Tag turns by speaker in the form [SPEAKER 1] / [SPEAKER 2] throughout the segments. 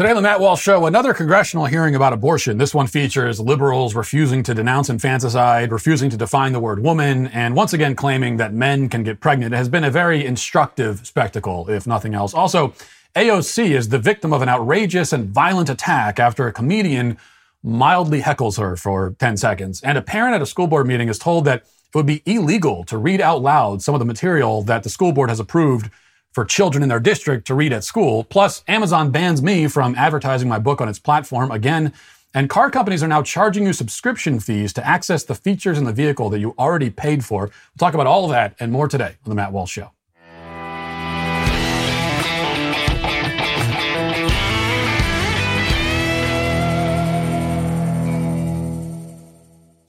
[SPEAKER 1] Today on the Matt Walsh Show, another congressional hearing about abortion. This one features liberals refusing to denounce infanticide, refusing to define the word woman, and once again claiming that men can get pregnant. It has been a very instructive spectacle, if nothing else. Also, AOC is the victim of an outrageous and violent attack after a comedian mildly heckles her for 10 seconds. And a parent at a school board meeting is told that it would be illegal to read out loud some of the material that the school board has approved for children in their district to read at school. Plus, Amazon bans me from advertising my book on its platform again. And car companies are now charging you subscription fees to access the features in the vehicle that you already paid for. We'll talk about all of that and more today on The Matt Walsh Show.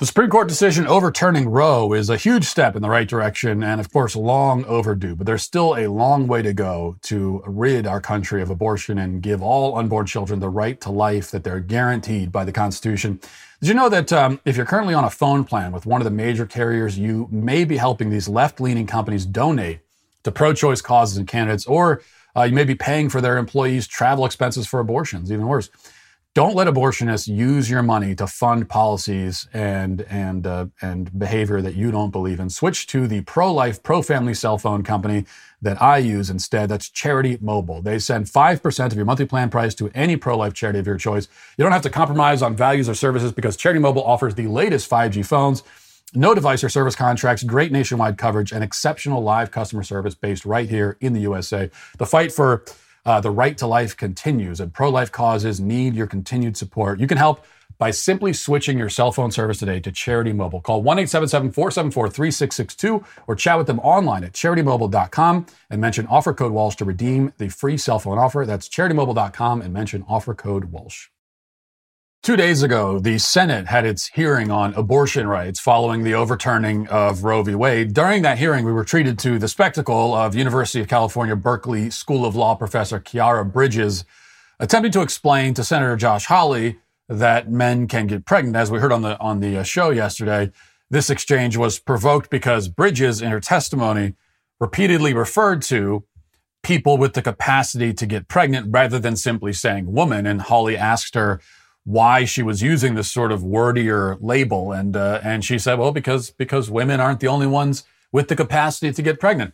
[SPEAKER 1] The Supreme Court decision overturning Roe is a huge step in the right direction and, of course, long overdue. But there's still a long way to go to rid our country of abortion and give all unborn children the right to life that they're guaranteed by the Constitution. Did you know that um, if you're currently on a phone plan with one of the major carriers, you may be helping these left leaning companies donate to pro choice causes and candidates, or uh, you may be paying for their employees' travel expenses for abortions, even worse don't let abortionists use your money to fund policies and and uh, and behavior that you don't believe in. Switch to the pro-life, pro-family cell phone company that I use instead. That's Charity Mobile. They send five percent of your monthly plan price to any pro-life charity of your choice. You don't have to compromise on values or services because Charity Mobile offers the latest 5G phones. No device or service contracts, great nationwide coverage, and exceptional live customer service based right here in the USA. The fight for uh, the right to life continues, and pro life causes need your continued support. You can help by simply switching your cell phone service today to Charity Mobile. Call 1 877 474 3662 or chat with them online at charitymobile.com and mention offer code Walsh to redeem the free cell phone offer. That's charitymobile.com and mention offer code Walsh. Two days ago, the Senate had its hearing on abortion rights following the overturning of Roe v. Wade. During that hearing, we were treated to the spectacle of University of California, Berkeley School of Law professor Khiara Bridges attempting to explain to Senator Josh Hawley that men can get pregnant. As we heard on the, on the uh, show yesterday, this exchange was provoked because Bridges, in her testimony, repeatedly referred to people with the capacity to get pregnant rather than simply saying woman. And Hawley asked her, why she was using this sort of wordier label, and uh, and she said, well, because because women aren't the only ones with the capacity to get pregnant.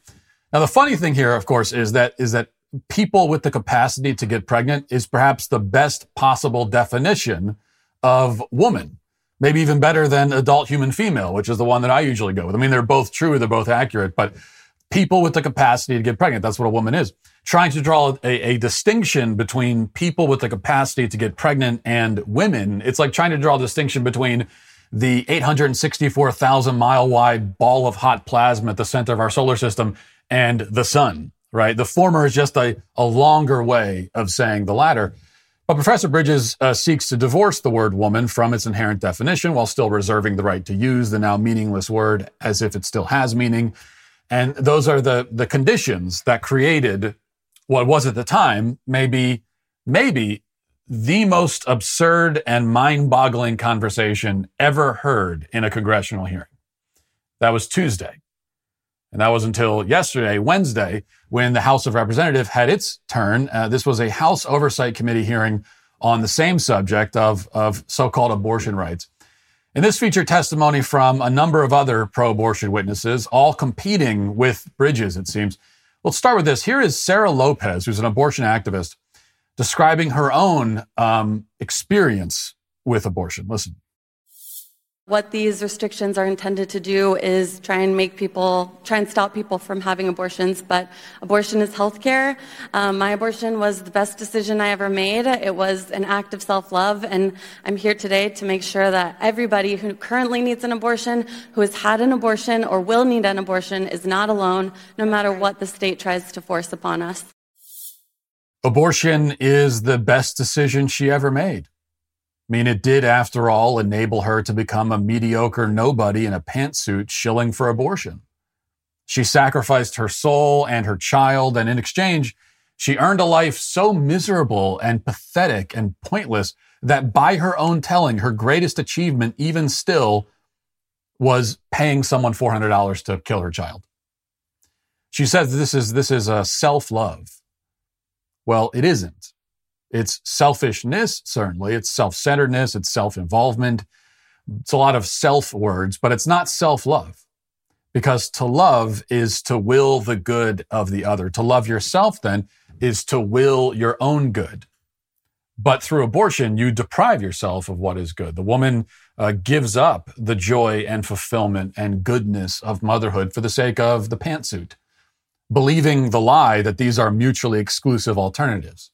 [SPEAKER 1] Now, the funny thing here, of course, is that is that people with the capacity to get pregnant is perhaps the best possible definition of woman. Maybe even better than adult human female, which is the one that I usually go with. I mean, they're both true, they're both accurate, but people with the capacity to get pregnant. That's what a woman is. Trying to draw a, a, distinction between people with the capacity to get pregnant and women. It's like trying to draw a distinction between the 864,000 mile wide ball of hot plasma at the center of our solar system and the sun, right? The former is just a, a longer way of saying the latter. But Professor Bridges uh, seeks to divorce the word woman from its inherent definition while still reserving the right to use the now meaningless word as if it still has meaning. And those are the, the conditions that created what was at the time maybe, maybe the most absurd and mind boggling conversation ever heard in a congressional hearing. That was Tuesday. And that was until yesterday, Wednesday, when the House of Representatives had its turn. Uh, this was a House Oversight Committee hearing on the same subject of, of so-called abortion rights. And this featured testimony from a number of other pro abortion witnesses, all competing with Bridges, it seems. Let's start with this. Here is Sarah Lopez, who's an abortion activist, describing her own um, experience with abortion. Listen.
[SPEAKER 2] What these restrictions are intended to do is try and make people, try and stop people from having abortions. But abortion is healthcare. Um, my abortion was the best decision I ever made. It was an act of self-love, and I'm here today to make sure that everybody who currently needs an abortion, who has had an abortion or will need an abortion, is not alone, no matter what the state tries to force upon us.
[SPEAKER 1] Abortion is the best decision she ever made. I mean, it did, after all, enable her to become a mediocre nobody in a pantsuit shilling for abortion. She sacrificed her soul and her child, and in exchange, she earned a life so miserable and pathetic and pointless that by her own telling, her greatest achievement, even still, was paying someone $400 to kill her child. She says this is, this is a self love. Well, it isn't. It's selfishness, certainly. It's self centeredness. It's self involvement. It's a lot of self words, but it's not self love. Because to love is to will the good of the other. To love yourself, then, is to will your own good. But through abortion, you deprive yourself of what is good. The woman uh, gives up the joy and fulfillment and goodness of motherhood for the sake of the pantsuit, believing the lie that these are mutually exclusive alternatives.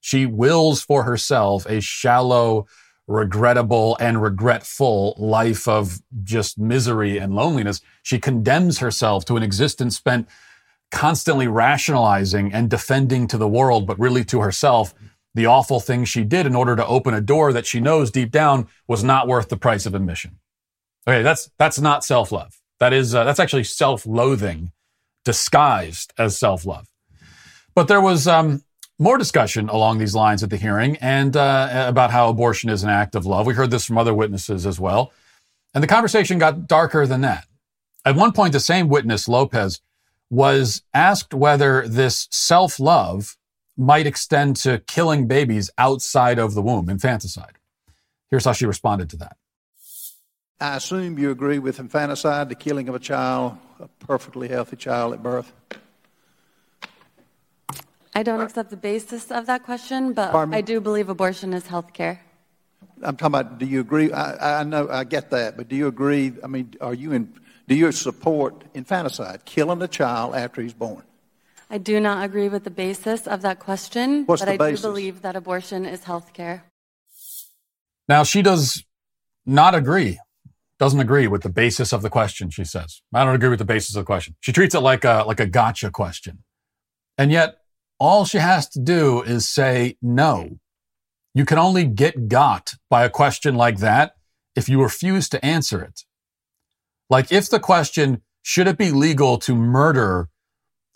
[SPEAKER 1] She wills for herself a shallow, regrettable, and regretful life of just misery and loneliness. She condemns herself to an existence spent constantly rationalizing and defending to the world, but really to herself, the awful things she did in order to open a door that she knows deep down was not worth the price of admission. Okay, that's that's not self-love. That is uh, that's actually self-loathing disguised as self-love. But there was um, more discussion along these lines at the hearing and uh, about how abortion is an act of love. We heard this from other witnesses as well. And the conversation got darker than that. At one point, the same witness, Lopez, was asked whether this self love might extend to killing babies outside of the womb, infanticide. Here's how she responded to that.
[SPEAKER 3] I assume you agree with infanticide, the killing of a child, a perfectly healthy child at birth?
[SPEAKER 2] I don't accept the basis of that question, but I do believe abortion is health care.
[SPEAKER 3] I'm talking about, do you agree? I, I know, I get that, but do you agree? I mean, are you in, do you support infanticide, killing a child after he's born?
[SPEAKER 2] I do not agree with the basis of that question,
[SPEAKER 3] What's
[SPEAKER 2] but
[SPEAKER 3] the
[SPEAKER 2] I
[SPEAKER 3] basis?
[SPEAKER 2] do believe that abortion is health care.
[SPEAKER 1] Now, she does not agree, doesn't agree with the basis of the question, she says. I don't agree with the basis of the question. She treats it like a, like a gotcha question. And yet, all she has to do is say no. You can only get got by a question like that if you refuse to answer it. Like if the question, should it be legal to murder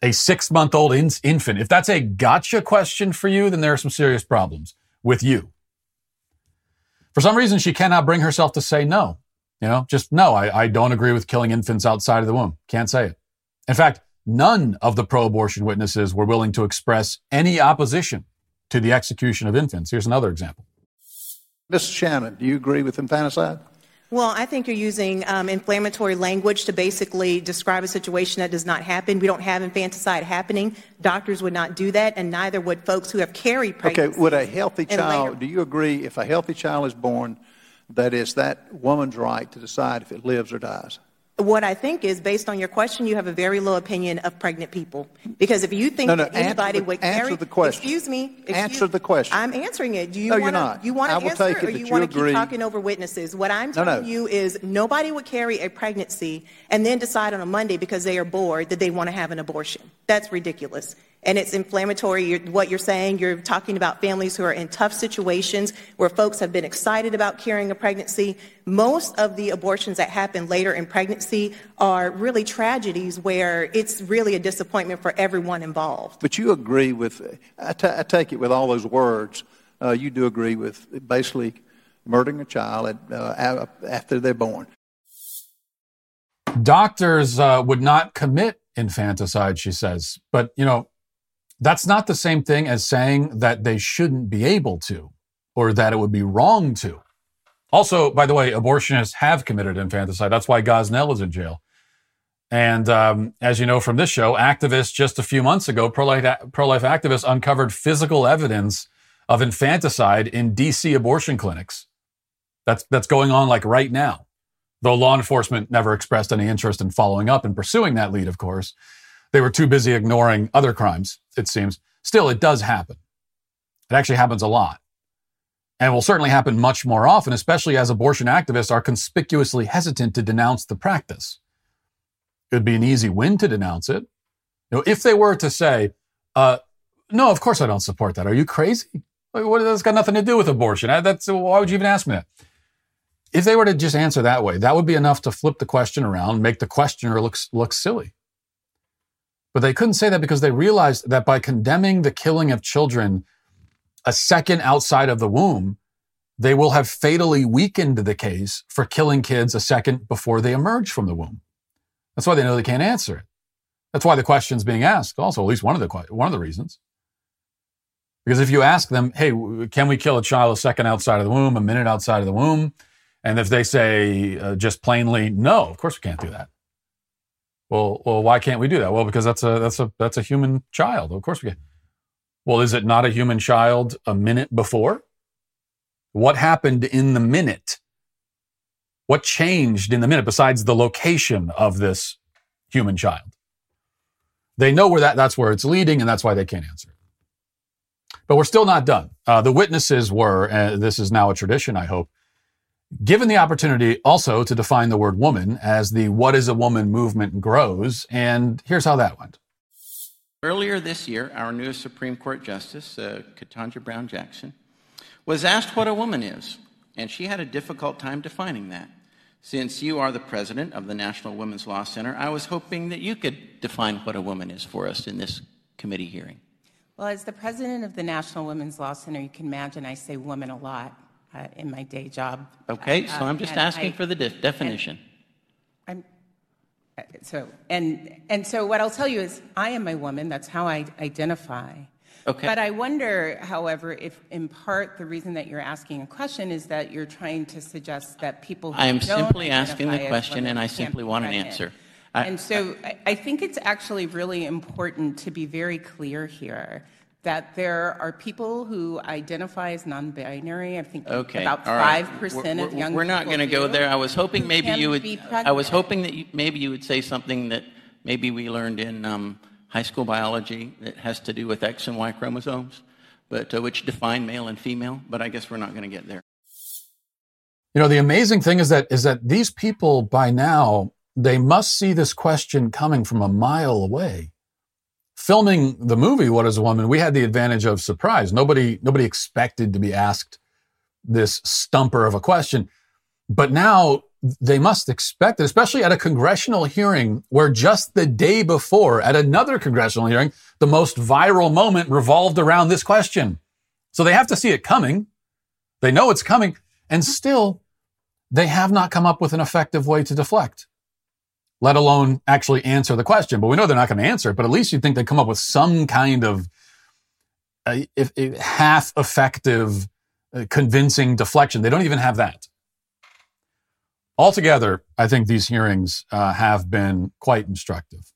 [SPEAKER 1] a six month old in- infant? If that's a gotcha question for you, then there are some serious problems with you. For some reason, she cannot bring herself to say no. You know, just no, I, I don't agree with killing infants outside of the womb. Can't say it. In fact, none of the pro abortion witnesses were willing to express any opposition to the execution of infants. Here's another example.
[SPEAKER 3] Mrs. Shannon, do you agree with infanticide?
[SPEAKER 4] Well, I think you're using um, inflammatory language to basically describe a situation that does not happen. We don't have infanticide happening. Doctors would not do that, and neither would folks who have carried
[SPEAKER 3] Okay, would a healthy child,
[SPEAKER 4] later-
[SPEAKER 3] do you agree if a healthy child is born, that is that woman's right to decide if it lives or dies?
[SPEAKER 4] What I think is, based on your question, you have a very low opinion of pregnant people. Because if you think
[SPEAKER 3] No, no,
[SPEAKER 4] that anybody
[SPEAKER 3] answer the-
[SPEAKER 4] would
[SPEAKER 3] answer
[SPEAKER 4] carry,
[SPEAKER 3] the question.
[SPEAKER 4] excuse me, excuse-
[SPEAKER 3] Answer the question.
[SPEAKER 4] I'm answering it. Do you
[SPEAKER 3] No, you're
[SPEAKER 4] want
[SPEAKER 3] not.
[SPEAKER 4] You want to answer,
[SPEAKER 3] take it
[SPEAKER 4] or you
[SPEAKER 3] you
[SPEAKER 4] want to keep talking over witnesses? What I'm telling
[SPEAKER 3] no.
[SPEAKER 4] you is, nobody would carry a pregnancy and then decide on a Monday because they are bored that they want to have an abortion. That's ridiculous. And it's inflammatory. You're, what you're saying, you're talking about families who are in tough situations where folks have been excited about carrying a pregnancy. Most of the abortions that happen later in pregnancy are really tragedies where it's really a disappointment for everyone involved.
[SPEAKER 3] But you agree with, I take it with all those words, uh, you do agree with basically murdering a child at, uh, after they're born.
[SPEAKER 1] Doctors uh, would not commit infanticide, she says. But, you know, that's not the same thing as saying that they shouldn't be able to or that it would be wrong to. Also, by the way, abortionists have committed infanticide. That's why Gosnell is in jail. And um, as you know from this show, activists just a few months ago, pro life activists uncovered physical evidence of infanticide in DC abortion clinics. That's, that's going on like right now though law enforcement never expressed any interest in following up and pursuing that lead, of course. They were too busy ignoring other crimes, it seems. Still, it does happen. It actually happens a lot. And will certainly happen much more often, especially as abortion activists are conspicuously hesitant to denounce the practice. It would be an easy win to denounce it. You know, if they were to say, uh, no, of course I don't support that. Are you crazy? What, that's got nothing to do with abortion. I- That's, why would you even ask me that? If they were to just answer that way, that would be enough to flip the question around, make the questioner look, look silly. But they couldn't say that because they realized that by condemning the killing of children a second outside of the womb, they will have fatally weakened the case for killing kids a second before they emerge from the womb. That's why they know they can't answer it. That's why the question's being asked. Also, at least one of the one of the reasons. Because if you ask them, hey, can we kill a child a second outside of the womb, a minute outside of the womb? And if they say uh, just plainly, no, of course we can't do that. Well, well, why can't we do that? Well, because that's a that's a that's a human child. Of course we can. Well, is it not a human child a minute before? What happened in the minute? What changed in the minute besides the location of this human child? They know where that that's where it's leading, and that's why they can't answer. But we're still not done. Uh, the witnesses were, and this is now a tradition, I hope, given the opportunity also to define the word woman as the what is a woman movement grows. And here's how that went.
[SPEAKER 5] Earlier this year, our newest Supreme Court Justice, uh, Ketanji Brown Jackson, was asked what a woman is, and she had a difficult time defining that. Since you are the president of the National Women's Law Center, I was hoping that you could define what a woman is for us in this committee hearing.
[SPEAKER 6] Well, as the president of the National Women's Law Center, you can imagine I say woman a lot uh, in my day job.
[SPEAKER 5] Okay, so I'm just asking
[SPEAKER 6] I-
[SPEAKER 5] for the de- definition.
[SPEAKER 6] I'm, uh, so, and, and so what I'll tell you is I am a woman. That's how I identify.
[SPEAKER 5] Okay.
[SPEAKER 6] But I wonder, however, if in part the reason that you're asking a question is that you're trying to suggest that people who
[SPEAKER 5] I am simply asking the question, and I simply want an answer. I-
[SPEAKER 6] and so I, I think it's actually really important to be very clear here that there are people who identify as non-binary. I think
[SPEAKER 5] Okay.
[SPEAKER 6] about
[SPEAKER 5] all right.
[SPEAKER 6] five percent of young
[SPEAKER 5] We're not going to go there. I was hoping maybe you would. I was hoping that you, maybe you would say something that maybe we learned in um, high school biology that has to do with X and Y chromosomes, but uh, which define male and female. But I guess we're not going to get there.
[SPEAKER 1] You know, the amazing thing is that is that these people by now they must see this question coming from a mile away. Filming the movie What is a Woman, we had the advantage of surprise. Nobody nobody expected to be asked this stumper of a question. But now they must expect it, especially at a congressional hearing where just the day before, at another congressional hearing, the most viral moment revolved around this question. So they have to see it coming. They know it's coming. And still, they have not come up with an effective way to deflect, let alone actually answer the question. But we know they're not going to answer it, but at least you'd think they'd come up with some kind of uh, if, if half effective, uh, convincing deflection. They don't even have that. Altogether, I think these hearings uh, have been quite instructive.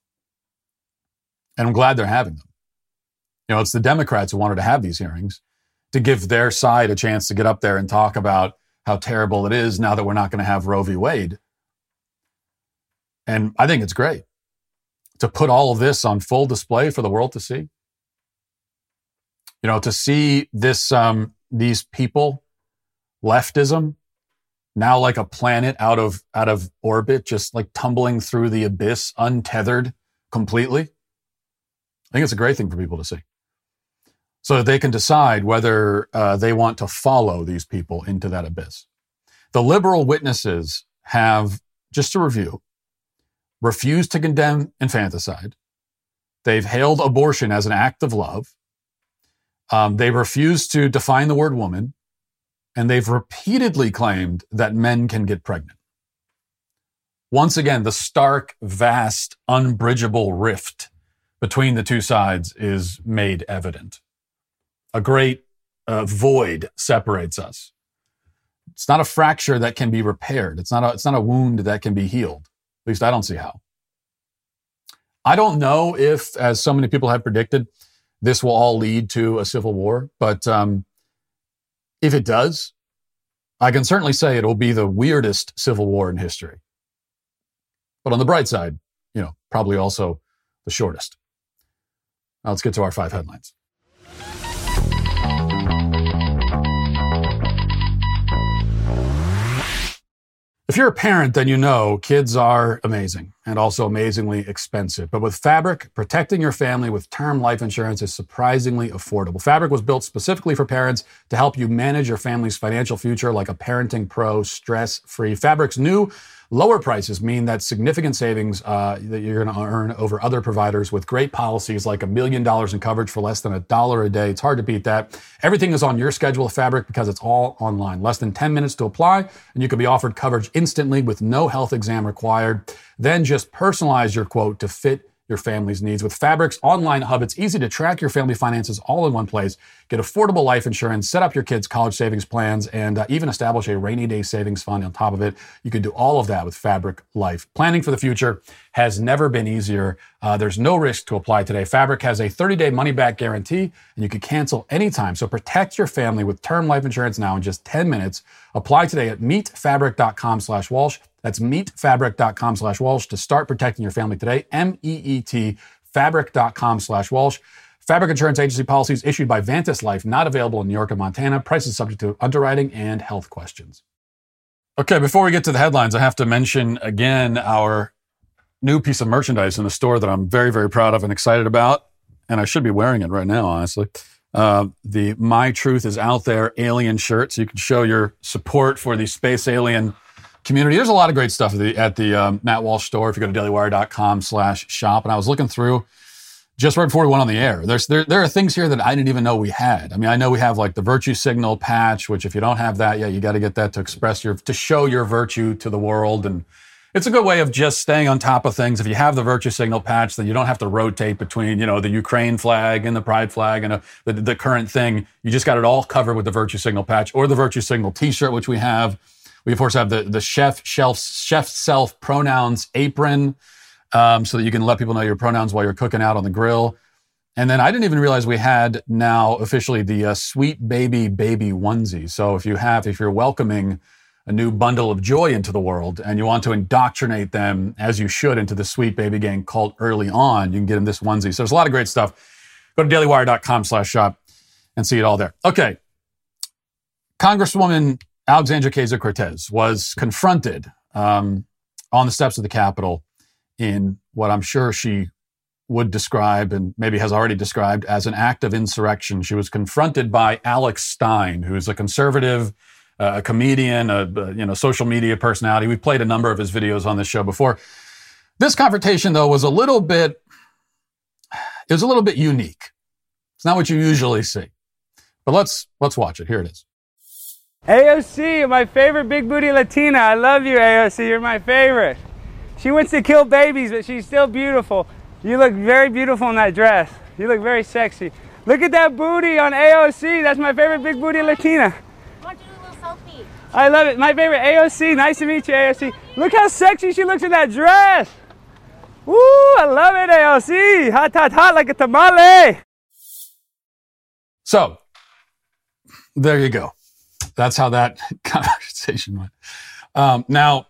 [SPEAKER 1] And I'm glad they're having them. You know, it's the Democrats who wanted to have these hearings to give their side a chance to get up there and talk about how terrible it is now that we're not going to have Roe v. Wade. And I think it's great to put all of this on full display for the world to see. You know, to see this, um, these people, leftism, now like a planet out of out of orbit, just like tumbling through the abyss, untethered completely. I think it's a great thing for people to see so that they can decide whether uh, they want to follow these people into that abyss. The liberal witnesses have, just to review, refused to condemn infanticide. They've hailed abortion as an act of love. Um, they refuse to define the word woman. And they've repeatedly claimed that men can get pregnant. Once again, the stark, vast, unbridgeable rift between the two sides is made evident a great uh, void separates us. It's not a fracture that can be repaired. It's not a, it's not a wound that can be healed. At least I don't see how. I don't know if, as so many people have predicted, this will all lead to a civil war, but um, if it does, I can certainly say it will be the weirdest civil war in history. But on the bright side, you know, probably also the shortest. Now let's get to our five headlines. If you're a parent, then you know kids are amazing and also amazingly expensive. But with Fabric, protecting your family with term life insurance is surprisingly affordable. Fabric was built specifically for parents to help you manage your family's financial future like a parenting pro, stress free. Fabric's new lower prices mean that significant savings uh, that you're going to earn over other providers with great policies like a million dollars in coverage for less than a dollar a day. It's hard to beat that. Everything is on your schedule Fabric because it's all online. Less than 10 minutes to apply, and you can be offered coverage instantly with no health exam required. Then just personalize your quote to fit your family's needs. With Fabric's online hub, it's easy to track your family finances all in one place, get affordable life insurance, set up your kids' college savings plans, and uh, even establish a rainy day savings fund on top of it. You can do all of that with Fabric Life. Planning for the future has never been easier. Uh, there's no risk to apply today. Fabric has a 30 day money back guarantee, and you can cancel anytime. So protect your family with term life insurance now in just 10 minutes. Apply today at meetfabric.com slash Walsh. That's meetfabric.com slash Walsh to start protecting your family today. M-E-E-T fabric.com slash Walsh. Fabric Insurance Agency policies issued by Vantis Life, not available in New York and Montana. Prices subject to underwriting and health questions. Okay, before we get to the headlines, I have to mention again our new piece of merchandise in the store that I'm very, very proud of and excited about. And I should be wearing it right now, honestly. Uh, the My Truth is Out There alien shirt. So you can show your support for the space alien community. There's a lot of great stuff at the, at the um, Matt Walsh store if you go to dailywire.com slash shop. And I was looking through just right before we went on the air. There's there, there are things here that I didn't even know we had. I mean, I know we have like the virtue signal patch, which if you don't have that, yet, you got to get that to express your to show your virtue to the world. And it's a good way of just staying on top of things. If you have the virtue signal patch, then you don't have to rotate between, you know, the Ukraine flag and the pride flag and a, uh, the, the current thing. You just got it all covered with the virtue signal patch or the virtue signal t-shirt, which we have. We of course have the the chef shelf chef self pronouns apron, um, so that you can let people know your pronouns while you're cooking out on the grill. And then I didn't even realize we had now officially the uh, sweet baby baby onesie. So if you have if you're welcoming a new bundle of joy into the world and you want to indoctrinate them as you should into the sweet baby gang cult early on, you can get them this onesie. So there's a lot of great stuff. Go to dailywire.com slash shop and see it all there. Okay. Congresswoman Alexandria Ocasio Cortez was confronted um, on the steps of the Capitol in what I'm sure she would describe and maybe has already described as an act of insurrection. She was confronted by Alex Stein, who's a conservative, uh, a comedian, a, a, you know social media personality. We've played a number of his videos on this show before. This confrontation, though, was a little bit it was a little bit unique. It's not what you usually see, but let's let's watch it. Here it is.
[SPEAKER 7] AOC, my favorite big booty Latina. I love you, AOC. You're my favorite. She wants to kill babies, but she's still beautiful. You look very beautiful in that dress. You look very sexy. Look at that booty on AOC. That's my favorite big booty Latina.
[SPEAKER 8] I want to do a little selfie.
[SPEAKER 7] I love it. My favorite AOC. Nice to meet you, AOC. Look how sexy she looks in that dress. Woo, I love it, AOC. Hot, hot, hot like a tamale.
[SPEAKER 1] So, there you go that's how that conversation went. Um, now,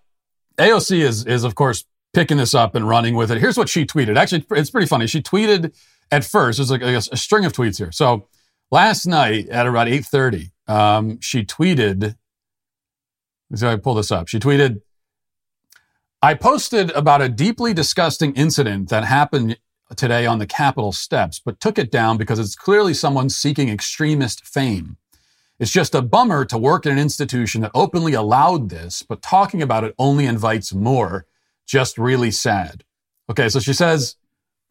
[SPEAKER 1] AOC is is of course picking this up and running with it. Here's what she tweeted. Actually, it's pretty funny. She tweeted at first. There's like a, a string of tweets here. So last night at about 8:30, um, she tweeted. So I pull this up. She tweeted. I posted about a deeply disgusting incident that happened today on the Capitol steps, but took it down because it's clearly someone seeking extremist fame. It's just a bummer to work in an institution that openly allowed this, but talking about it only invites more. Just really sad. Okay, so she says,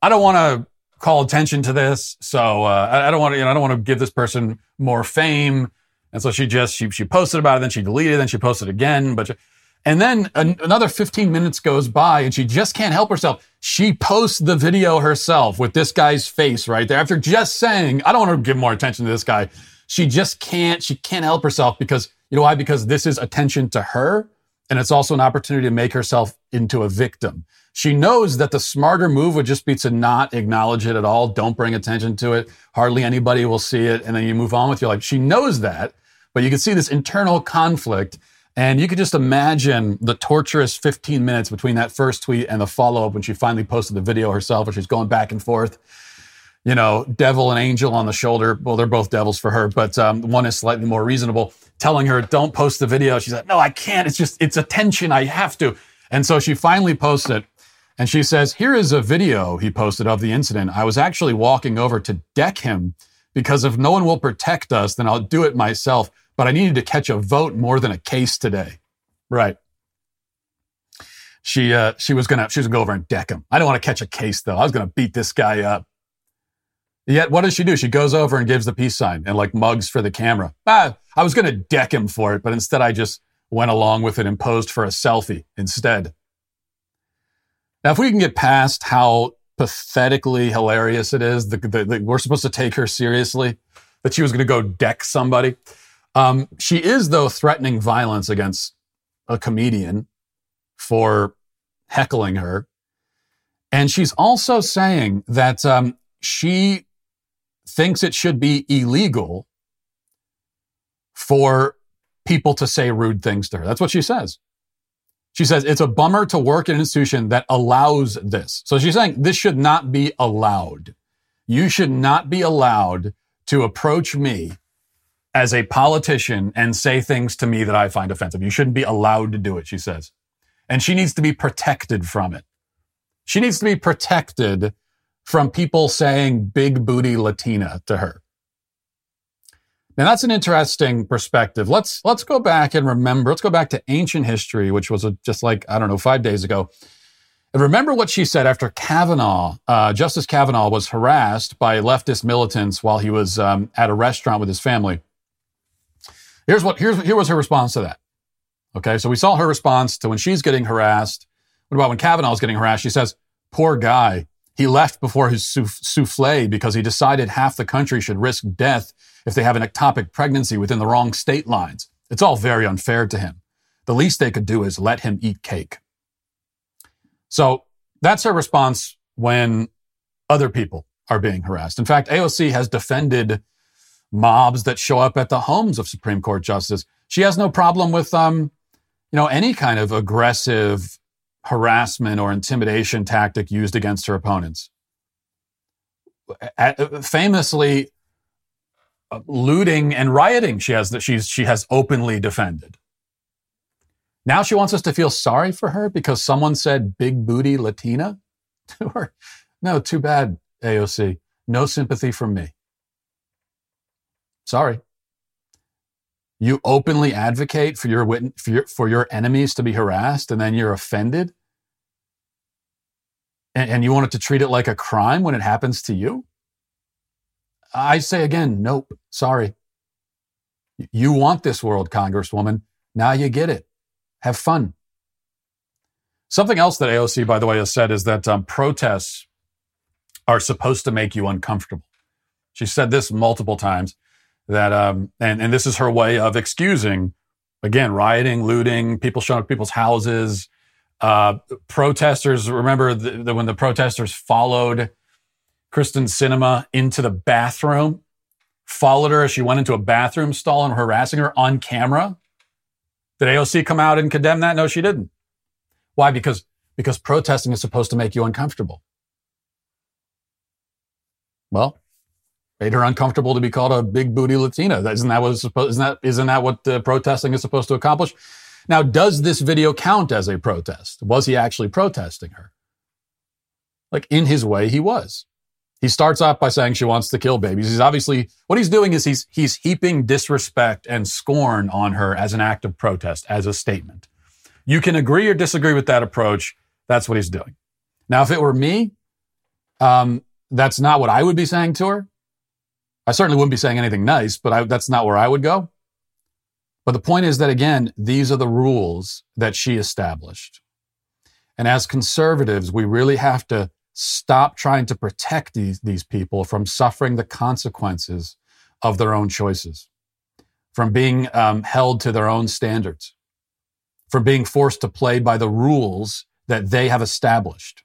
[SPEAKER 1] I don't want to call attention to this, so uh, I, I don't want to, you know, I don't want to give this person more fame. And so she just she she posted about it, then she deleted, it, then she posted again, but. She, and then an, another 15 minutes goes by and she just can't help herself. She posts the video herself with this guy's face right there after just saying, I don't want to give more attention to this guy she just can't, she can't help herself because, you know why? Because this is attention to her. And it's also an opportunity to make herself into a victim. She knows that the smarter move would just be to not acknowledge it at all. Don't bring attention to it. Hardly anybody will see it. And then you move on with your life. She knows that, but you can see this internal conflict. And you could just imagine the torturous 15 minutes between that first tweet and the follow up when she finally posted the video herself, where she's going back and forth you know, devil and angel on the shoulder. Well, they're both devils for her, but um, one is slightly more reasonable, telling her, don't post the video. She's like, no, I can't. It's just, it's attention. I have to. And so she finally posts it. And she says, here is a video he posted of the incident. I was actually walking over to deck him because if no one will protect us, then I'll do it myself. But I needed to catch a vote more than a case today. Right. She, uh, she was gonna, she was gonna go over and deck him. I don't want to catch a case though. I was gonna beat this guy up. Yet, what does she do? She goes over and gives the peace sign and like mugs for the camera. Ah, I was going to deck him for it, but instead I just went along with it and posed for a selfie instead. Now, if we can get past how pathetically hilarious it is. that we're supposed to take her seriously that she was going to go deck somebody. Um, she is, though, threatening violence against a comedian for heckling her. And she's also saying that um, she thinks it should be illegal for people to say rude things to her. That's what she says. She says it's a bummer to work in an institution that allows this. So she's saying this should not be allowed. You should not be allowed to approach me as a politician and say things to me that I find offensive. You shouldn't be allowed to do it, she says. And she needs to be protected from it. She needs to be protected from people saying big booty Latina to her. Now that's an interesting perspective. Let's let's go back and remember. Let's go back to ancient history, which was just like I don't know five days ago, and remember what she said after Kavanaugh, uh, Justice Kavanaugh, was harassed by leftist militants while he was um, at a restaurant with his family. Here's what here's here was her response to that. Okay, so we saw her response to when she's getting harassed. What about when Kavanaugh's getting harassed? She says, "Poor guy." He left before his souffle because he decided half the country should risk death if they have an ectopic pregnancy within the wrong state lines. It's all very unfair to him. The least they could do is let him eat cake. So that's her response when other people are being harassed. In fact, AOC has defended mobs that show up at the homes of Supreme Court justices. She has no problem with, um, you know, any kind of aggressive harassment or intimidation tactic used against her opponents. Famously, uh, looting and rioting she has that she's she has openly defended. Now she wants us to feel sorry for her because someone said big booty Latina to her. No, too bad, AOC. No sympathy from me. Sorry. You openly advocate for your, for your, for your enemies to be harassed and then you're offended? And, and you wanted to treat it like a crime when it happens to you? I say again, nope, sorry. You want this world, Congresswoman. Now you get it. Have fun. Something else that AOC, by the way, has said is that um, protests are supposed to make you uncomfortable. She said this multiple times that, um, and, and this is her way of excusing, again, rioting, looting, people showing up people's houses, uh, protesters. Remember the, the, when the protesters followed Kyrsten Sinema into the bathroom, followed her as she went into a bathroom stall and harassing her on camera? Did AOC come out and condemn that? No, she didn't. Why? Because, because protesting is supposed to make you uncomfortable. Well, made her uncomfortable to be called a big booty Latina. Isn't that what supposed? Isn't that isn't that what uh, protesting is supposed to accomplish? Now, does this video count as a protest? Was he actually protesting her? Like in his way, he was. He starts off by saying she wants to kill babies. He's obviously what he's doing is he's he's heaping disrespect and scorn on her as an act of protest, as a statement. You can agree or disagree with that approach. That's what he's doing. Now, if it were me, um, that's not what I would be saying to her. I certainly wouldn't be saying anything nice, but I, that's not where I would go. But the point is that, again, these are the rules that she established. And as conservatives, we really have to stop trying to protect these, these people from suffering the consequences of their own choices, from being um, held to their own standards, from being forced to play by the rules that they have established.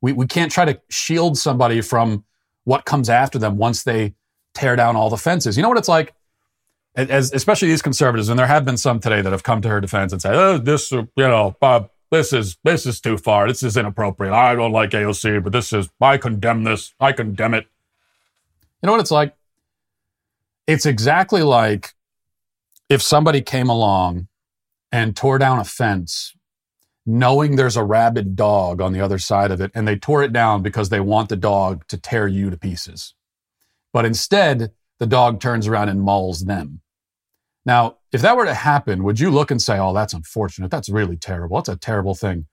[SPEAKER 1] We, we can't try to shield somebody from what comes after them once they tear down all the fences. You know what it's like? As, especially these conservatives, and there have been some today that have come to her defense and said, "Oh, this, you know, uh, this is this is too far. This is inappropriate. I don't like AOC, but this is I condemn this. I condemn it." You know what it's like? It's exactly like if somebody came along and tore down a fence knowing there's a rabid dog on the other side of it, and they tore it down because they want the dog to tear you to pieces. But instead, the dog turns around and mauls them. Now, if that were to happen, would you look and say, oh, that's unfortunate. That's really terrible. That's a terrible thing.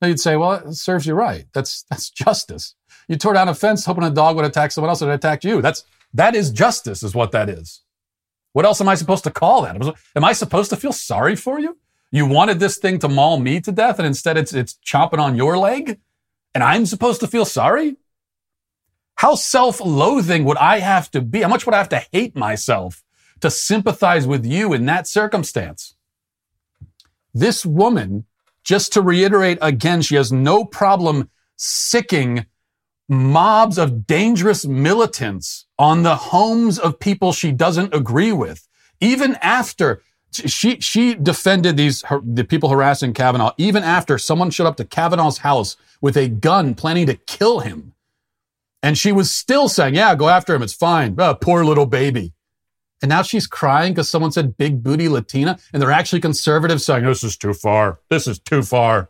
[SPEAKER 1] Then you'd say, well, it serves you right. That's, that's justice. You tore down a fence hoping a dog would attack someone else that attacked you. That's, that is justice is what that is. What else am I supposed to call that? Am I supposed to feel sorry for you? You wanted this thing to maul me to death and instead it's, it's chomping on your leg? And I'm supposed to feel sorry? How self loathing would I have to be? How much would I have to hate myself to sympathize with you in that circumstance? This woman, just to reiterate again, she has no problem sicking mobs of dangerous militants on the homes of people she doesn't agree with. Even after she, she defended these, her, the people harassing Kavanaugh, even after someone showed up to Kavanaugh's house with a gun planning to kill him. And she was still saying, yeah, go after him. It's fine. Oh, poor little baby. And now she's crying because someone said big booty Latina and they're actually conservatives saying, this is too far. This is too far.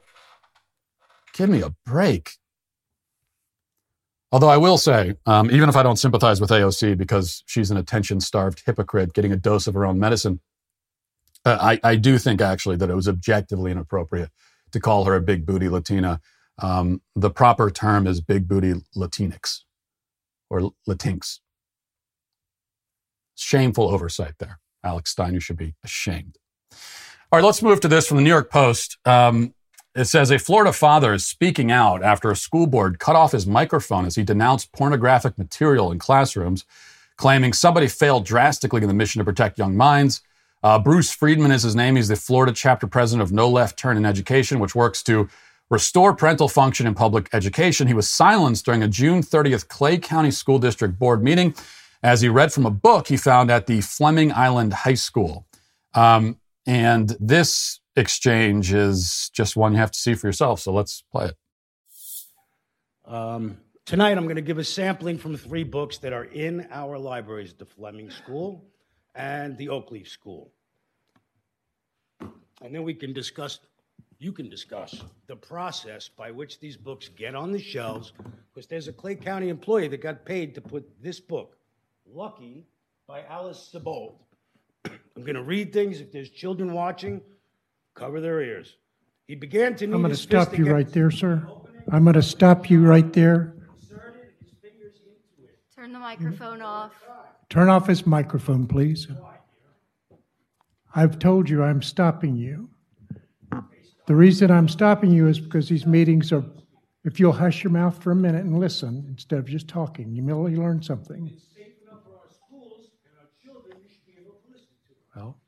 [SPEAKER 1] Give me a break. Although I will say, um, even if I don't sympathize with AOC because she's an attention starved hypocrite getting a dose of her own medicine, I, I do think actually that it was objectively inappropriate to call her a big booty Latina. Um, the proper term is big booty Latinx or Latinx. Shameful oversight there. Alex Stein, you should be ashamed. All right, let's move to this from the New York Post. Um, it says a Florida father is speaking out after a school board cut off his microphone as he denounced pornographic material in classrooms, claiming somebody failed drastically in the mission to protect young minds. Uh, Bruce Friedman is his name. He's the Florida chapter president of No Left Turn in Education, which works to restore parental function in public education. He was silenced during a June 30th Clay County School District Board meeting as he read from a book he found at the Fleming Island High School. Um, and this exchange is just one you have to see for yourself. So let's play it.
[SPEAKER 9] Um, tonight, I'm going to give a sampling from three books that are in our libraries at the Fleming School and the Oakleaf School. And then we can discuss, you can discuss the process by which these books get on the shelves, because there's a Clay County employee that got paid to put this book, Lucky, by Alice Sebold. I'm going to read things. If there's children watching, cover their ears. He began to.
[SPEAKER 10] I'm going to stop you right there, sir. I'm going to stop you right there.
[SPEAKER 8] Turn the microphone off.
[SPEAKER 10] Turn off his microphone, please. I've told you I'm stopping you. The reason I'm stopping you is because these meetings are, if you'll hush your mouth for a minute and listen instead of just talking, you may learn something. Well,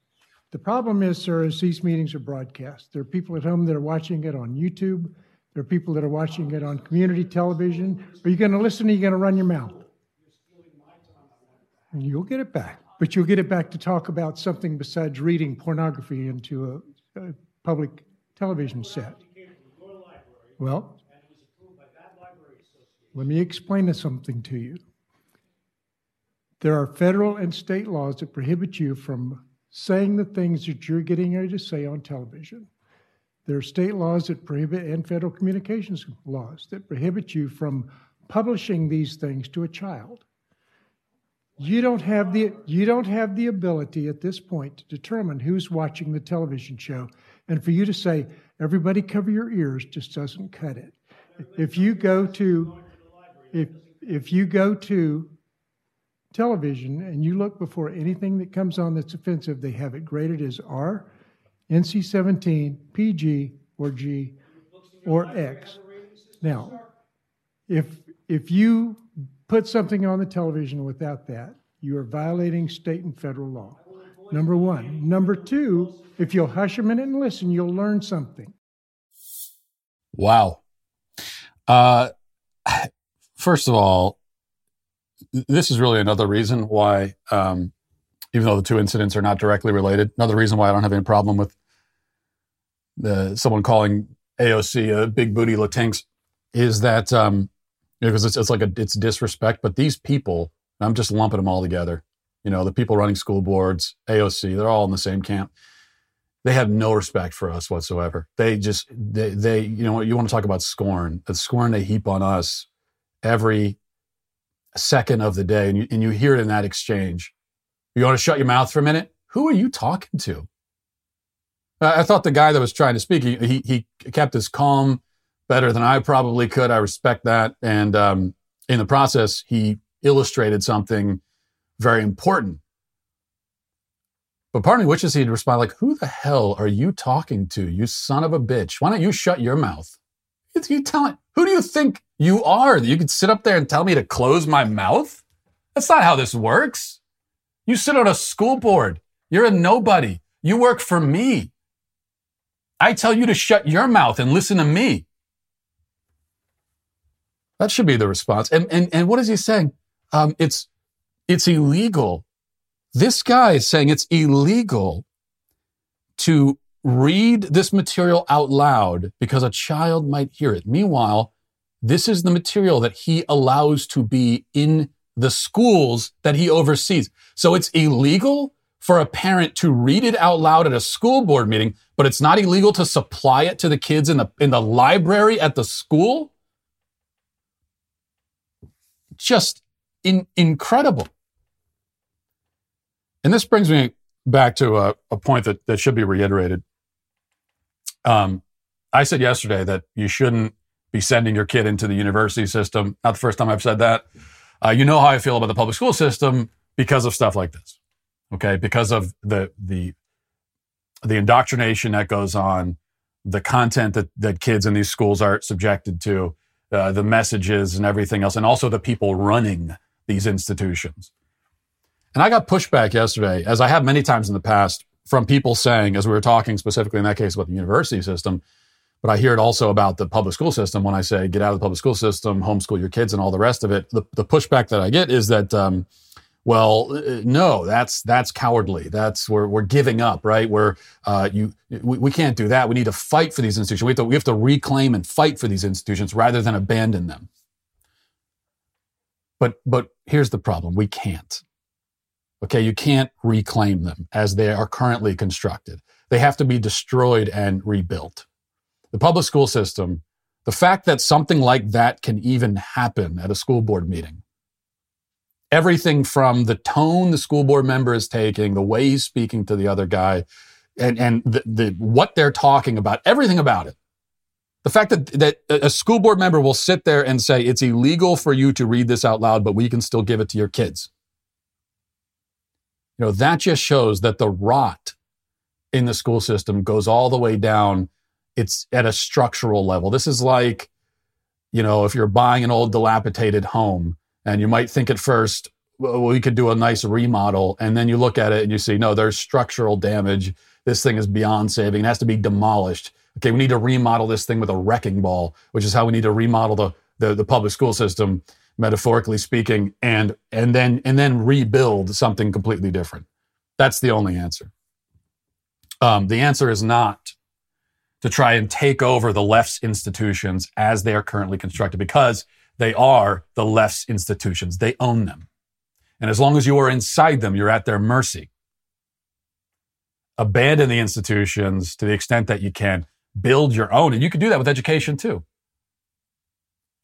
[SPEAKER 10] the problem is, sir, is these meetings are broadcast. There are people at home that are watching it on YouTube. There are people that are watching it on community television. Are you going to listen or are you going to run your mouth? And you'll get it back. But you'll get it back to talk about something besides reading pornography into a, a public television set. Well, let me explain something to you. There are federal and state laws that prohibit you from saying the things that you're getting ready to say on television. There are state laws that prohibit, and federal communications laws that prohibit you from publishing these things to a child. You don't have the you don't have the ability at this point to determine who's watching the television show, and for you to say everybody cover your ears just doesn't cut it. If you go to if if you go to television and you look before anything that comes on that's offensive, they have it graded as R, NC 17, PG, or G, or X. Now, if if you put something on the television without that, you are violating state and federal law. Number one. Number two, if you'll hush a minute and listen, you'll learn something.
[SPEAKER 1] Wow. Uh, first of all, this is really another reason why, um, even though the two incidents are not directly related, another reason why I don't have any problem with the, someone calling AOC a big booty Latinx is that um, because it's, it's like a it's disrespect. But these people, I'm just lumping them all together. You know, the people running school boards, AOC, they're all in the same camp. They have no respect for us whatsoever. They just they they you know you want to talk about scorn. The scorn they heap on us every second of the day, and you, and you hear it in that exchange. You want to shut your mouth for a minute? Who are you talking to? I thought the guy that was trying to speak, he, he, he kept his calm better than I probably could. I respect that. And um, in the process, he illustrated something very important. But part of me wishes he'd respond like, who the hell are you talking to, you son of a bitch? Why don't you shut your mouth? You tell who do you think you are that you could sit up there and tell me to close my mouth? That's not how this works. You sit on a school board. You're a nobody. You work for me. I tell you to shut your mouth and listen to me. That should be the response. And and and what is he saying? Um, it's it's illegal. This guy is saying it's illegal to read this material out loud because a child might hear it. Meanwhile, this is the material that he allows to be in the schools that he oversees. So it's illegal for a parent to read it out loud at a school board meeting, but it's not illegal to supply it to the kids in the in the library at the school. Just in, incredible. And this brings me back to a, a point that, that should be reiterated. Um, I said yesterday that you shouldn't be sending your kid into the university system. Not the first time I've said that. Uh, you know how I feel about the public school system because of stuff like this. Okay, because of the the the indoctrination that goes on, the content that that kids in these schools are subjected to, uh, the messages and everything else, and also the people running these institutions. And I got pushback yesterday, as I have many times in the past, from people saying, as we were talking specifically in that case about the university system, but I hear it also about the public school system when I say get out of the public school system, homeschool your kids, and all the rest of it. The, the pushback that I get is that, um, well, uh, no, that's that's cowardly. That's we're we're giving up, right? We're uh, you we, we can't do that. We need to fight for these institutions. We have to we have to reclaim and fight for these institutions rather than abandon them. But but here's the problem: we can't. Okay, you can't reclaim them as they are currently constructed. They have to be destroyed and rebuilt. The public school system, the fact that something like that can even happen at a school board meeting, everything from the tone the school board member is taking, the way he's speaking to the other guy, and, and the, the, what they're talking about, everything about it. The fact that, that a school board member will sit there and say, it's illegal for you to read this out loud, but we can still give it to your kids. You know, that just shows that the rot in the school system goes all the way down. It's at a structural level. This is like, you know, if you're buying an old dilapidated home and you might think at first, well, we could do a nice remodel. And then you look at it and you see, no, there's structural damage. This thing is beyond saving. It has to be demolished. Okay, we need to remodel this thing with a wrecking ball, which is how we need to remodel the, the, the public school system metaphorically speaking, and and then and then rebuild something completely different. That's the only answer. Um, the answer is not to try and take over the left's institutions as they are currently constructed, because they are the left's institutions. They own them, and as long as you are inside them, you're at their mercy. Abandon the institutions to the extent that you can. Build your own, and you can do that with education too.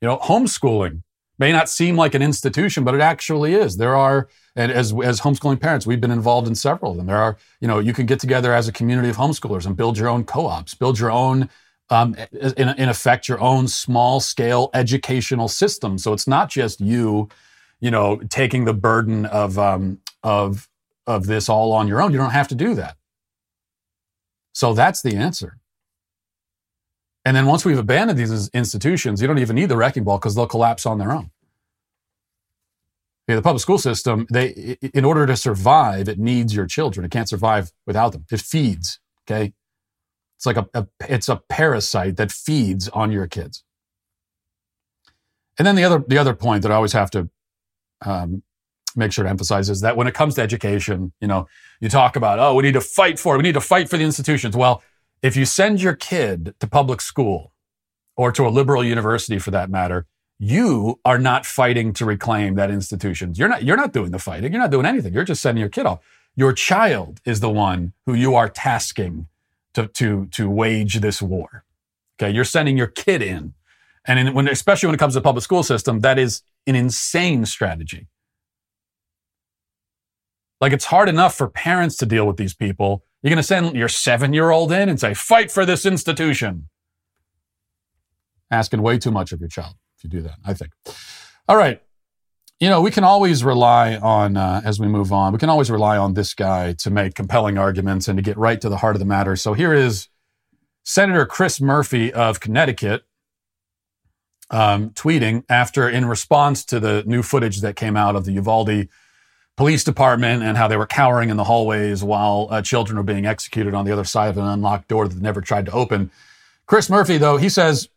[SPEAKER 1] You know, homeschooling may not seem like an institution, but it actually is. There are, and as as homeschooling parents, we've been involved in several of them. There are, you know, you can get together as a community of homeschoolers and build your own co-ops, build your own, um, in, in effect, your own small scale educational system. So it's not just you, you know, taking the burden of um, of of this all on your own. You don't have to do that. So that's the answer. And then once we've abandoned these institutions, you don't even need the wrecking ball because they'll collapse on their own. The public school system, they, in order to survive, it needs your children. It can't survive without them. It feeds. Okay, it's like a, a it's a parasite that feeds on your kids. And then the other the other point that I always have to um, make sure to emphasize is that when it comes to education, you know, you talk about oh, we need to fight for it. We need to fight for the institutions. Well, if you send your kid to public school or to a liberal university for that matter, you are not fighting to reclaim that institution. You're not, you're not doing the fighting. You're not doing anything. You're just sending your kid off. Your child is the one who you are tasking to, to, to wage this war. Okay. You're sending your kid in. And in, when, especially when it comes to the public school system, that is an insane strategy. Like it's hard enough for parents to deal with these people you're going to send your seven year old in and say, fight for this institution. Asking way too much of your child if you do that, I think. All right. You know, we can always rely on, uh, as we move on, we can always rely on this guy to make compelling arguments and to get right to the heart of the matter. So here is Senator Chris Murphy of Connecticut um, tweeting after, in response to the new footage that came out of the Uvalde police department and how they were cowering in the hallways while uh, children were being executed on the other side of an unlocked door that they never tried to open. Chris Murphy, though, he says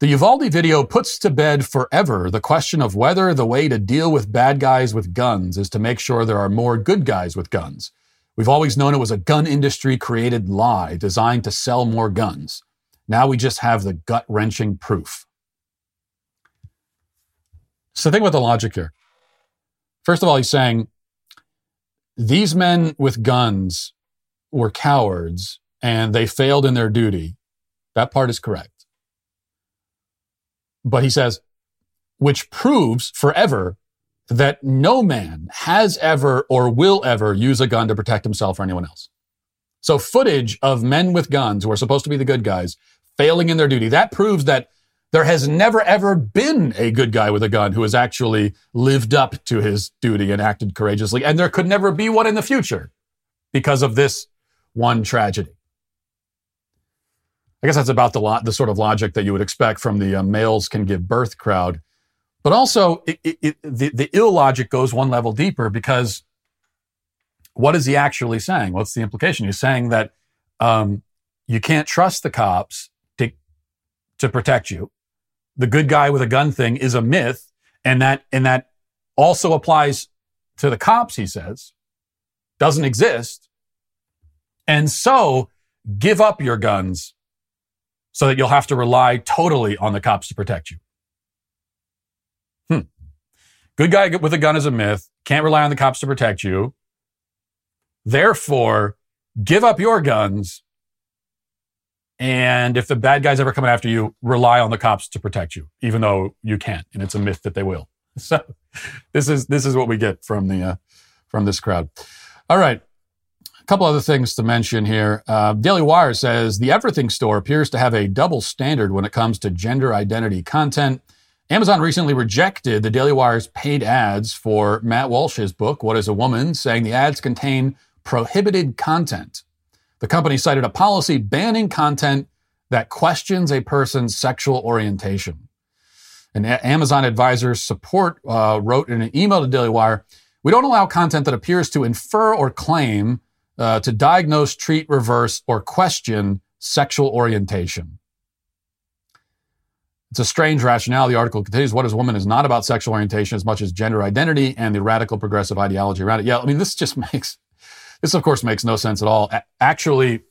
[SPEAKER 1] the Uvalde video puts to bed forever the question of whether the way to deal with bad guys with guns is to make sure there are more good guys with guns. We've always known it was a gun industry created lie designed to sell more guns. Now we just have the gut wrenching proof. So think about the logic here. First of all, he's saying these men with guns were cowards and they failed in their duty. That part is correct. But he says, which proves forever that no man has ever or will ever use a gun to protect himself or anyone else. So footage of men with guns who are supposed to be the good guys failing in their duty, that proves that there has never ever been a good guy with a gun who has actually lived up to his duty and acted courageously. And there could never be one in the future because of this one tragedy. I guess that's about the, the sort of logic that you would expect from the uh, males can give birth crowd. But also, it, it, it, the, the illogic goes one level deeper because what is he actually saying? What's the implication? He's saying that um, you can't trust the cops to, to protect you. The good guy with a gun thing is a myth, and that and that also applies to the cops. He says doesn't exist, and so give up your guns so that you'll have to rely totally on the cops to protect you. Hmm. Good guy with a gun is a myth. Can't rely on the cops to protect you. Therefore, give up your guns. And if the bad guys ever coming after you, rely on the cops to protect you, even though you can't. And it's a myth that they will. So this is, this is what we get from the, uh, from this crowd. All right. A couple other things to mention here. Uh, Daily Wire says the Everything Store appears to have a double standard when it comes to gender identity content. Amazon recently rejected the Daily Wire's paid ads for Matt Walsh's book, What is a Woman, saying the ads contain prohibited content. The company cited a policy banning content that questions a person's sexual orientation. And Amazon advisors support uh, wrote in an email to Daily Wire, we don't allow content that appears to infer or claim uh, to diagnose, treat, reverse, or question sexual orientation. It's a strange rationale. The article continues, What is Woman is not about sexual orientation as much as gender identity and the radical progressive ideology around it. Yeah, I mean, this just makes, this of course makes no sense at all. Actually,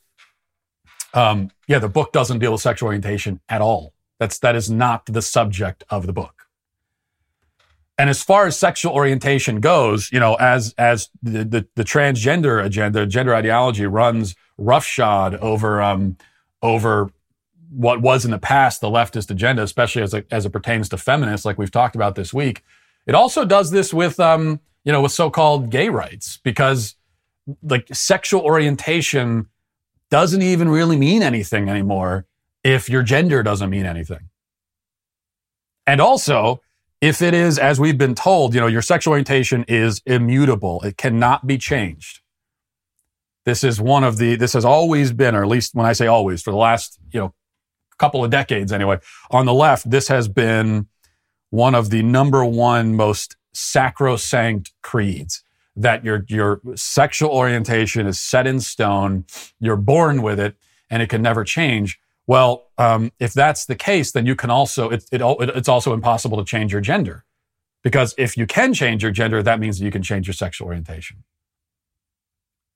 [SPEAKER 1] um, yeah, the book doesn't deal with sexual orientation at all. That's, that is not the subject of the book. And as far as sexual orientation goes, you know, as as the the, the transgender agenda, gender ideology runs roughshod over um, over what was in the past the leftist agenda, especially as it, as it pertains to feminists, like we've talked about this week. It also does this with um, you know with so-called gay rights because like sexual orientation doesn't even really mean anything anymore if your gender doesn't mean anything. And also, if it is, as we've been told, you know, your sexual orientation is immutable, it cannot be changed. This is one of the, this has always been, or at least when I say always, for the last, you know, couple of decades anyway, on the left, this has been one of the number one most sacrosanct creeds that your, your sexual orientation is set in stone. You're born with it and it can never change. Well, um, if that's the case, then you can also, it, it, it's also impossible to change your gender. Because if you can change your gender, that means that you can change your sexual orientation.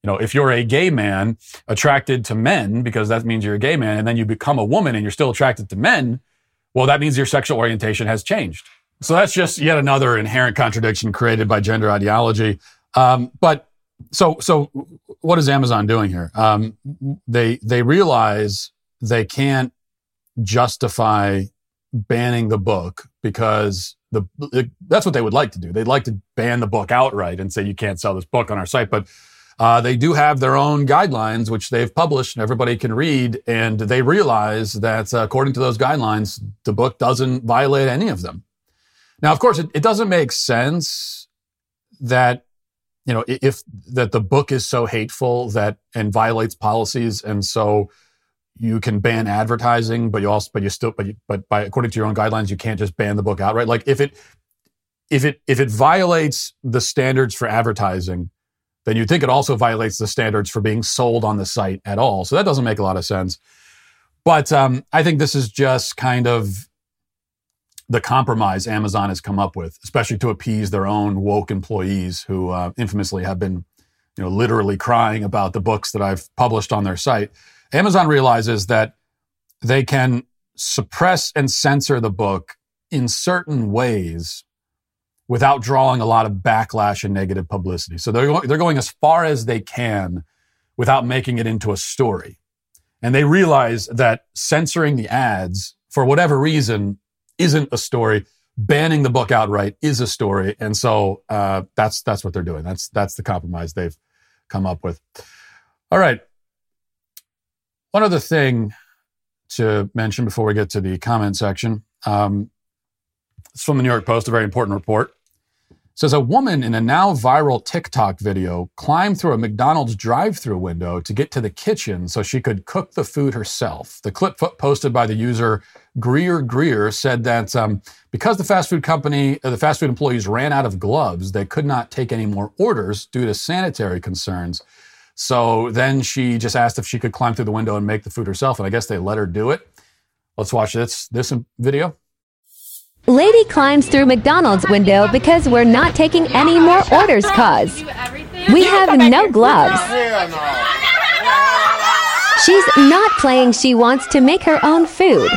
[SPEAKER 1] You know, if you're a gay man attracted to men, because that means you're a gay man, and then you become a woman and you're still attracted to men, well, that means your sexual orientation has changed. So that's just yet another inherent contradiction created by gender ideology. Um, but so, so what is Amazon doing here? Um, they, they realize they can't justify banning the book because the that's what they would like to do. They'd like to ban the book outright and say you can't sell this book on our site, but uh, they do have their own guidelines which they've published and everybody can read, and they realize that uh, according to those guidelines, the book doesn't violate any of them. Now, of course, it, it doesn't make sense that you know if that the book is so hateful that and violates policies, and so you can ban advertising, but you also, but you still, but you, but by according to your own guidelines, you can't just ban the book outright. Like if it, if it, if it violates the standards for advertising, then you'd think it also violates the standards for being sold on the site at all. So that doesn't make a lot of sense. But um, I think this is just kind of the compromise Amazon has come up with, especially to appease their own woke employees who uh, infamously have been, you know, literally crying about the books that I've published on their site. Amazon realizes that they can suppress and censor the book in certain ways without drawing a lot of backlash and negative publicity. So they're, they're going as far as they can without making it into a story. And they realize that censoring the ads for whatever reason isn't a story. Banning the book outright is a story. And so uh, that's that's what they're doing. That's that's the compromise they've come up with. All right. One other thing to mention before we get to the comment section. Um, it's from the New York Post, a very important report. It says a woman in a now viral TikTok video climbed through a McDonald's drive-through window to get to the kitchen so she could cook the food herself. The clip posted by the user Greer Greer said that um, because the fast food company, uh, the fast food employees ran out of gloves, they could not take any more orders due to sanitary concerns. So then she just asked if she could climb through the window and make the food herself, and I guess they let her do it. Let's watch this this video.
[SPEAKER 11] Lady climbs through McDonald's window because we're not taking any more orders cause we have no gloves. She's not playing she wants to make her own food.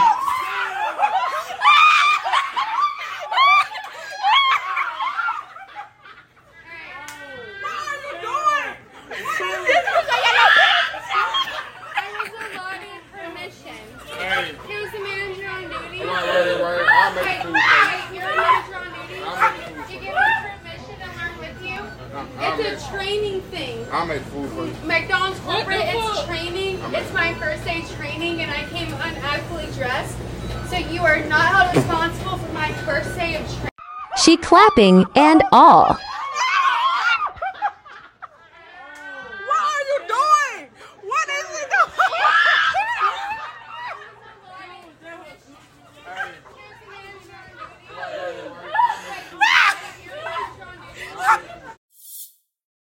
[SPEAKER 11] Clapping and all.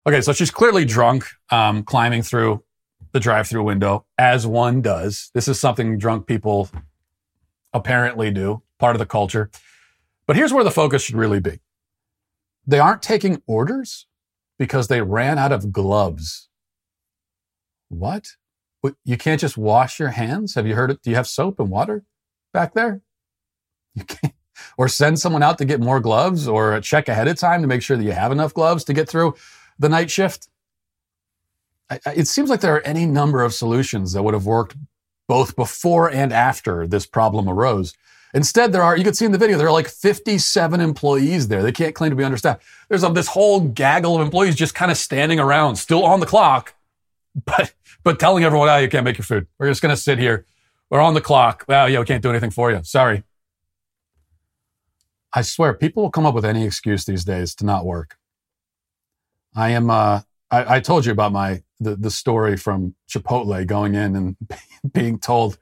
[SPEAKER 1] Okay, so she's clearly drunk, um, climbing through the drive-through window, as one does. This is something drunk people apparently do, part of the culture. But here's where the focus should really be. They aren't taking orders because they ran out of gloves. What? You can't just wash your hands? Have you heard it? Do you have soap and water back there? You can't. Or send someone out to get more gloves or check ahead of time to make sure that you have enough gloves to get through the night shift. It seems like there are any number of solutions that would have worked both before and after this problem arose. Instead, there are, you can see in the video, there are like 57 employees there. They can't claim to be understaffed. There's a, this whole gaggle of employees just kind of standing around, still on the clock, but, but telling everyone, oh, you can't make your food. We're just going to sit here. We're on the clock. Well, yeah, we can't do anything for you. Sorry. I swear, people will come up with any excuse these days to not work. I am, uh, I, I told you about my, the, the story from Chipotle going in and being told,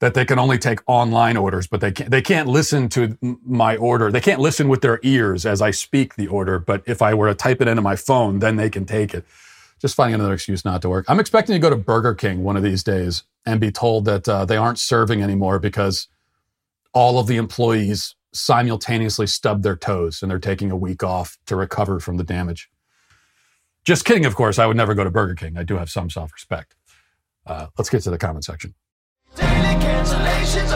[SPEAKER 1] that they can only take online orders, but they can't, they can't listen to my order. They can't listen with their ears as I speak the order. But if I were to type it into my phone, then they can take it. Just finding another excuse not to work. I'm expecting to go to Burger King one of these days and be told that uh, they aren't serving anymore because all of the employees simultaneously stubbed their toes and they're taking a week off to recover from the damage. Just kidding, of course. I would never go to Burger King. I do have some self respect. Uh, let's get to the comment section. Daily cancellations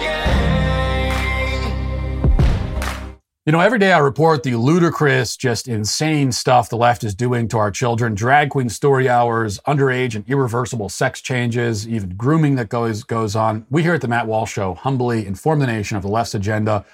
[SPEAKER 1] gang. You know, every day I report the ludicrous, just insane stuff the left is doing to our children drag queen story hours, underage and irreversible sex changes, even grooming that goes, goes on. We here at the Matt Walsh Show humbly inform the nation of the left's agenda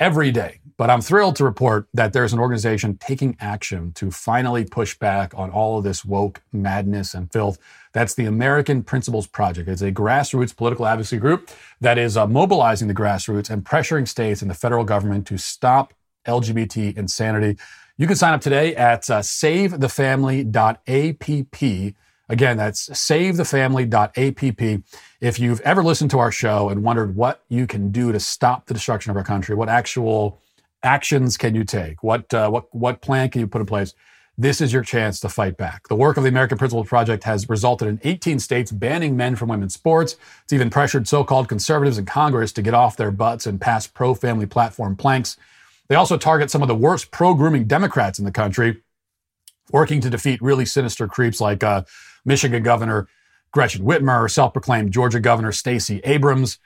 [SPEAKER 1] every day. But I'm thrilled to report that there's an organization taking action to finally push back on all of this woke madness and filth. That's the American Principles Project. It's a grassroots political advocacy group that is uh, mobilizing the grassroots and pressuring states and the federal government to stop LGBT insanity. You can sign up today at uh, savethefamily.app. Again, that's savethefamily.app. If you've ever listened to our show and wondered what you can do to stop the destruction of our country, what actual actions can you take? What, uh, what, what plan can you put in place? This is your chance to fight back. The work of the American Principles Project has resulted in 18 states banning men from women's sports. It's even pressured so called conservatives in Congress to get off their butts and pass pro family platform planks. They also target some of the worst pro grooming Democrats in the country, working to defeat really sinister creeps like uh, Michigan Governor Gretchen Whitmer, or self proclaimed Georgia Governor Stacey Abrams.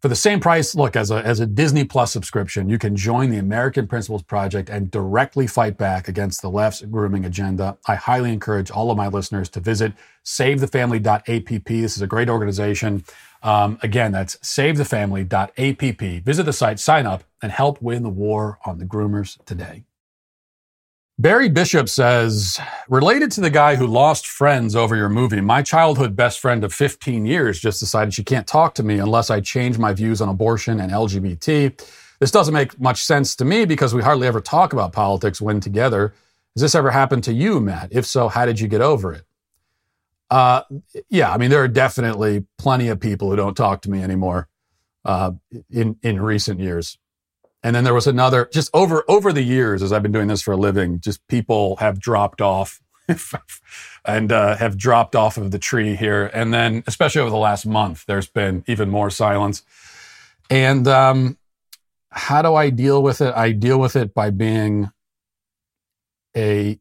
[SPEAKER 1] For the same price, look, as a, as a Disney Plus subscription, you can join the American Principles Project and directly fight back against the left's grooming agenda. I highly encourage all of my listeners to visit savethefamily.app. This is a great organization. Um, again, that's savethefamily.app. Visit the site, sign up, and help win the war on the groomers today. Barry Bishop says, related to the guy who lost friends over your movie, my childhood best friend of 15 years just decided she can't talk to me unless I change my views on abortion and LGBT. This doesn't make much sense to me because we hardly ever talk about politics when together. Has this ever happened to you, Matt? If so, how did you get over it? Uh, yeah, I mean, there are definitely plenty of people who don't talk to me anymore uh, in in recent years. And then there was another, just over over the years, as I've been doing this for a living, just people have dropped off and uh, have dropped off of the tree here. And then, especially over the last month, there's been even more silence. And um, how do I deal with it? I deal with it by being a,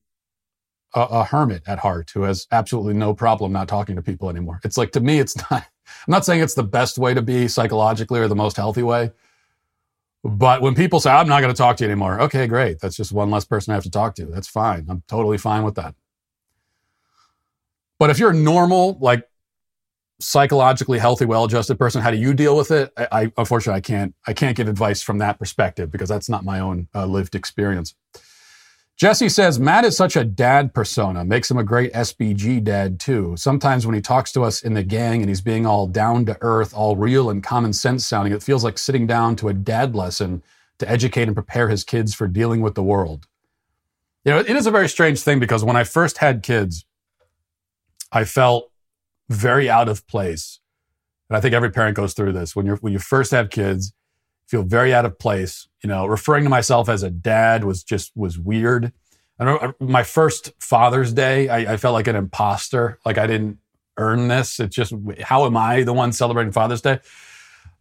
[SPEAKER 1] a a hermit at heart who has absolutely no problem not talking to people anymore. It's like to me, it's not. I'm not saying it's the best way to be psychologically or the most healthy way but when people say, I'm not going to talk to you anymore, okay, great. That's just one less person I have to talk to. That's fine. I'm totally fine with that. But if you're a normal, like psychologically healthy, well-adjusted person, how do you deal with it? I, I unfortunately I can't I can't give advice from that perspective because that's not my own uh, lived experience. Jesse says Matt is such a dad persona, makes him a great SBG dad too. Sometimes when he talks to us in the gang and he's being all down to earth, all real and common sense sounding, it feels like sitting down to a dad lesson to educate and prepare his kids for dealing with the world. You know, it is a very strange thing because when I first had kids, I felt very out of place. And I think every parent goes through this. When you're when you first have kids, feel very out of place. You know, referring to myself as a dad was just was weird. I remember my first Father's Day, I, I, felt like an imposter. Like I didn't earn this. It's just how am I the one celebrating Father's Day?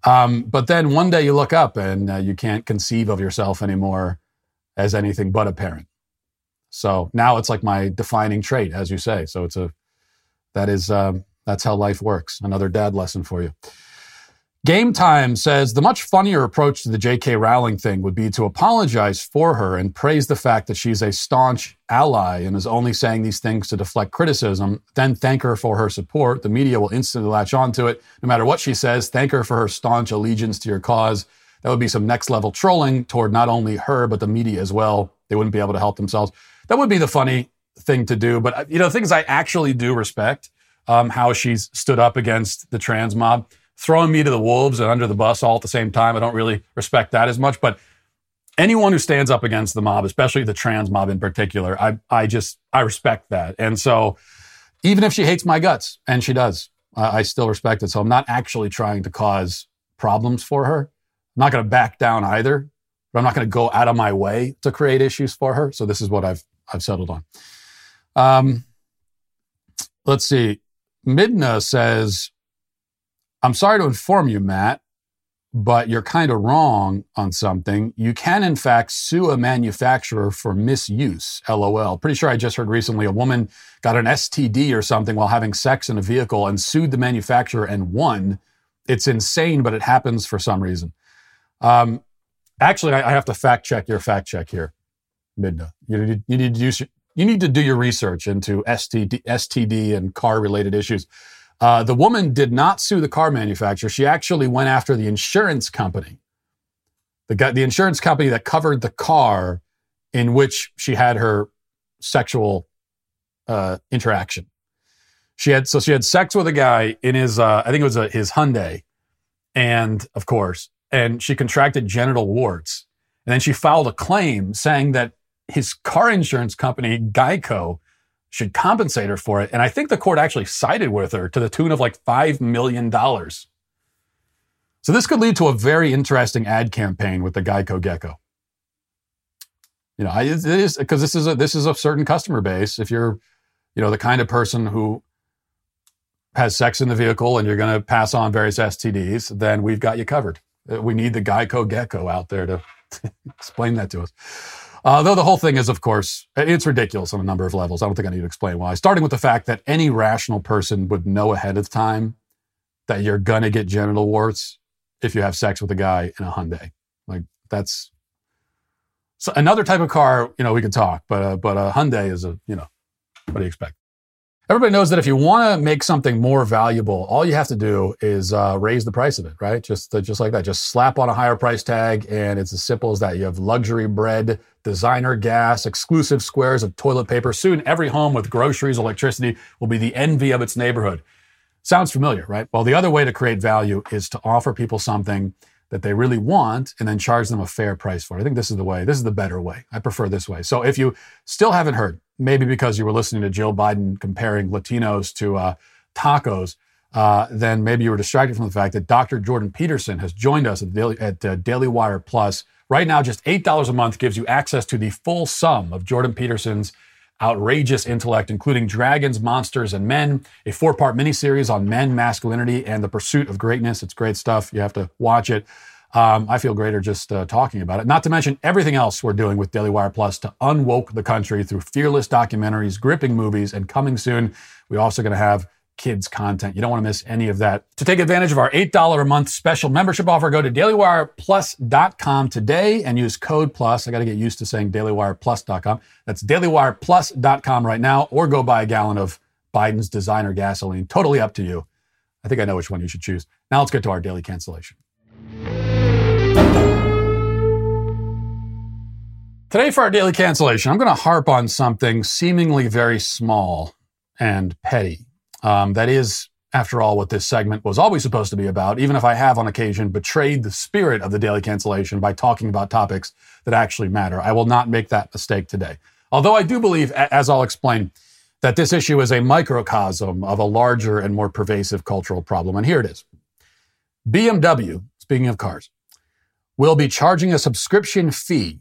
[SPEAKER 1] Um, but then one day you look up and uh, you can't conceive of yourself anymore as anything but a parent. So now it's like my defining trait, as you say. So it's a that is um, that's how life works. Another dad lesson for you. Game Time says the much funnier approach to the J.K. Rowling thing would be to apologize for her and praise the fact that she's a staunch ally and is only saying these things to deflect criticism, then thank her for her support. The media will instantly latch onto it. No matter what she says, thank her for her staunch allegiance to your cause. That would be some next level trolling toward not only her, but the media as well. They wouldn't be able to help themselves. That would be the funny thing to do. But, you know, things I actually do respect um, how she's stood up against the trans mob throwing me to the wolves and under the bus all at the same time. I don't really respect that as much. But anyone who stands up against the mob, especially the trans mob in particular, I I just I respect that. And so even if she hates my guts, and she does, I still respect it. So I'm not actually trying to cause problems for her. I'm not going to back down either, but I'm not going to go out of my way to create issues for her. So this is what I've I've settled on. Um, let's see. Midna says I'm sorry to inform you, Matt, but you're kind of wrong on something. You can, in fact, sue a manufacturer for misuse. LOL. Pretty sure I just heard recently a woman got an STD or something while having sex in a vehicle and sued the manufacturer and won. It's insane, but it happens for some reason. Um, actually, I, I, have to fact check your fact check here, Midna. You need, you need to use, you need to do your research into STD, STD and car related issues. Uh, the woman did not sue the car manufacturer. She actually went after the insurance company, the, the insurance company that covered the car in which she had her sexual uh, interaction. She had so she had sex with a guy in his uh, I think it was a, his Hyundai, and of course, and she contracted genital warts. And then she filed a claim saying that his car insurance company, Geico, should compensate her for it. And I think the court actually sided with her to the tune of like $5 million. So this could lead to a very interesting ad campaign with the Geico Gecko. You know, it is because this is a this is a certain customer base. If you're, you know, the kind of person who has sex in the vehicle and you're going to pass on various STDs, then we've got you covered. Uh, we need the Geico Gecko out there to explain that to us. Uh, though the whole thing is, of course, it's ridiculous on a number of levels. I don't think I need to explain why. Starting with the fact that any rational person would know ahead of time that you're going to get genital warts if you have sex with a guy in a Hyundai. Like that's so another type of car. You know, we could talk, but uh, but a Hyundai is a you know, what do you expect? Everybody knows that if you want to make something more valuable, all you have to do is uh, raise the price of it, right? Just uh, just like that. Just slap on a higher price tag, and it's as simple as that. You have luxury bread, designer gas, exclusive squares of toilet paper. Soon, every home with groceries, electricity will be the envy of its neighborhood. Sounds familiar, right? Well, the other way to create value is to offer people something that they really want and then charge them a fair price for it. I think this is the way. This is the better way. I prefer this way. So if you still haven't heard, maybe because you were listening to Jill Biden comparing Latinos to uh, tacos, uh, then maybe you were distracted from the fact that Dr. Jordan Peterson has joined us at, Daily, at uh, Daily Wire Plus. Right now, just $8 a month gives you access to the full sum of Jordan Peterson's outrageous intellect, including Dragons, Monsters, and Men, a four part miniseries on men, masculinity, and the pursuit of greatness. It's great stuff. You have to watch it. Um, I feel greater just uh, talking about it. Not to mention everything else we're doing with Daily Wire Plus to unwoke the country through fearless documentaries, gripping movies, and coming soon. We're also going to have kids content. You don't want to miss any of that. To take advantage of our $8 a month special membership offer, go to dailywireplus.com today and use code plus. I got to get used to saying dailywireplus.com. That's dailywireplus.com right now, or go buy a gallon of Biden's designer gasoline. Totally up to you. I think I know which one you should choose. Now let's get to our daily cancellation. Today, for our daily cancellation, I'm going to harp on something seemingly very small and petty. Um, that is, after all, what this segment was always supposed to be about, even if I have on occasion betrayed the spirit of the daily cancellation by talking about topics that actually matter. I will not make that mistake today. Although I do believe, as I'll explain, that this issue is a microcosm of a larger and more pervasive cultural problem. And here it is BMW, speaking of cars, will be charging a subscription fee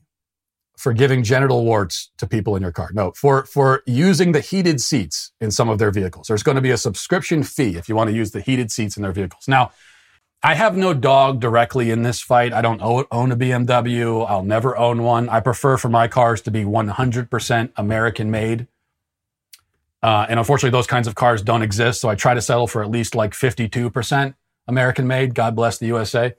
[SPEAKER 1] for giving genital warts to people in your car. No, for, for using the heated seats in some of their vehicles. There's going to be a subscription fee if you want to use the heated seats in their vehicles. Now, I have no dog directly in this fight. I don't own a BMW. I'll never own one. I prefer for my cars to be 100% American made. Uh, and unfortunately, those kinds of cars don't exist. So I try to settle for at least like 52% American made. God bless the USA.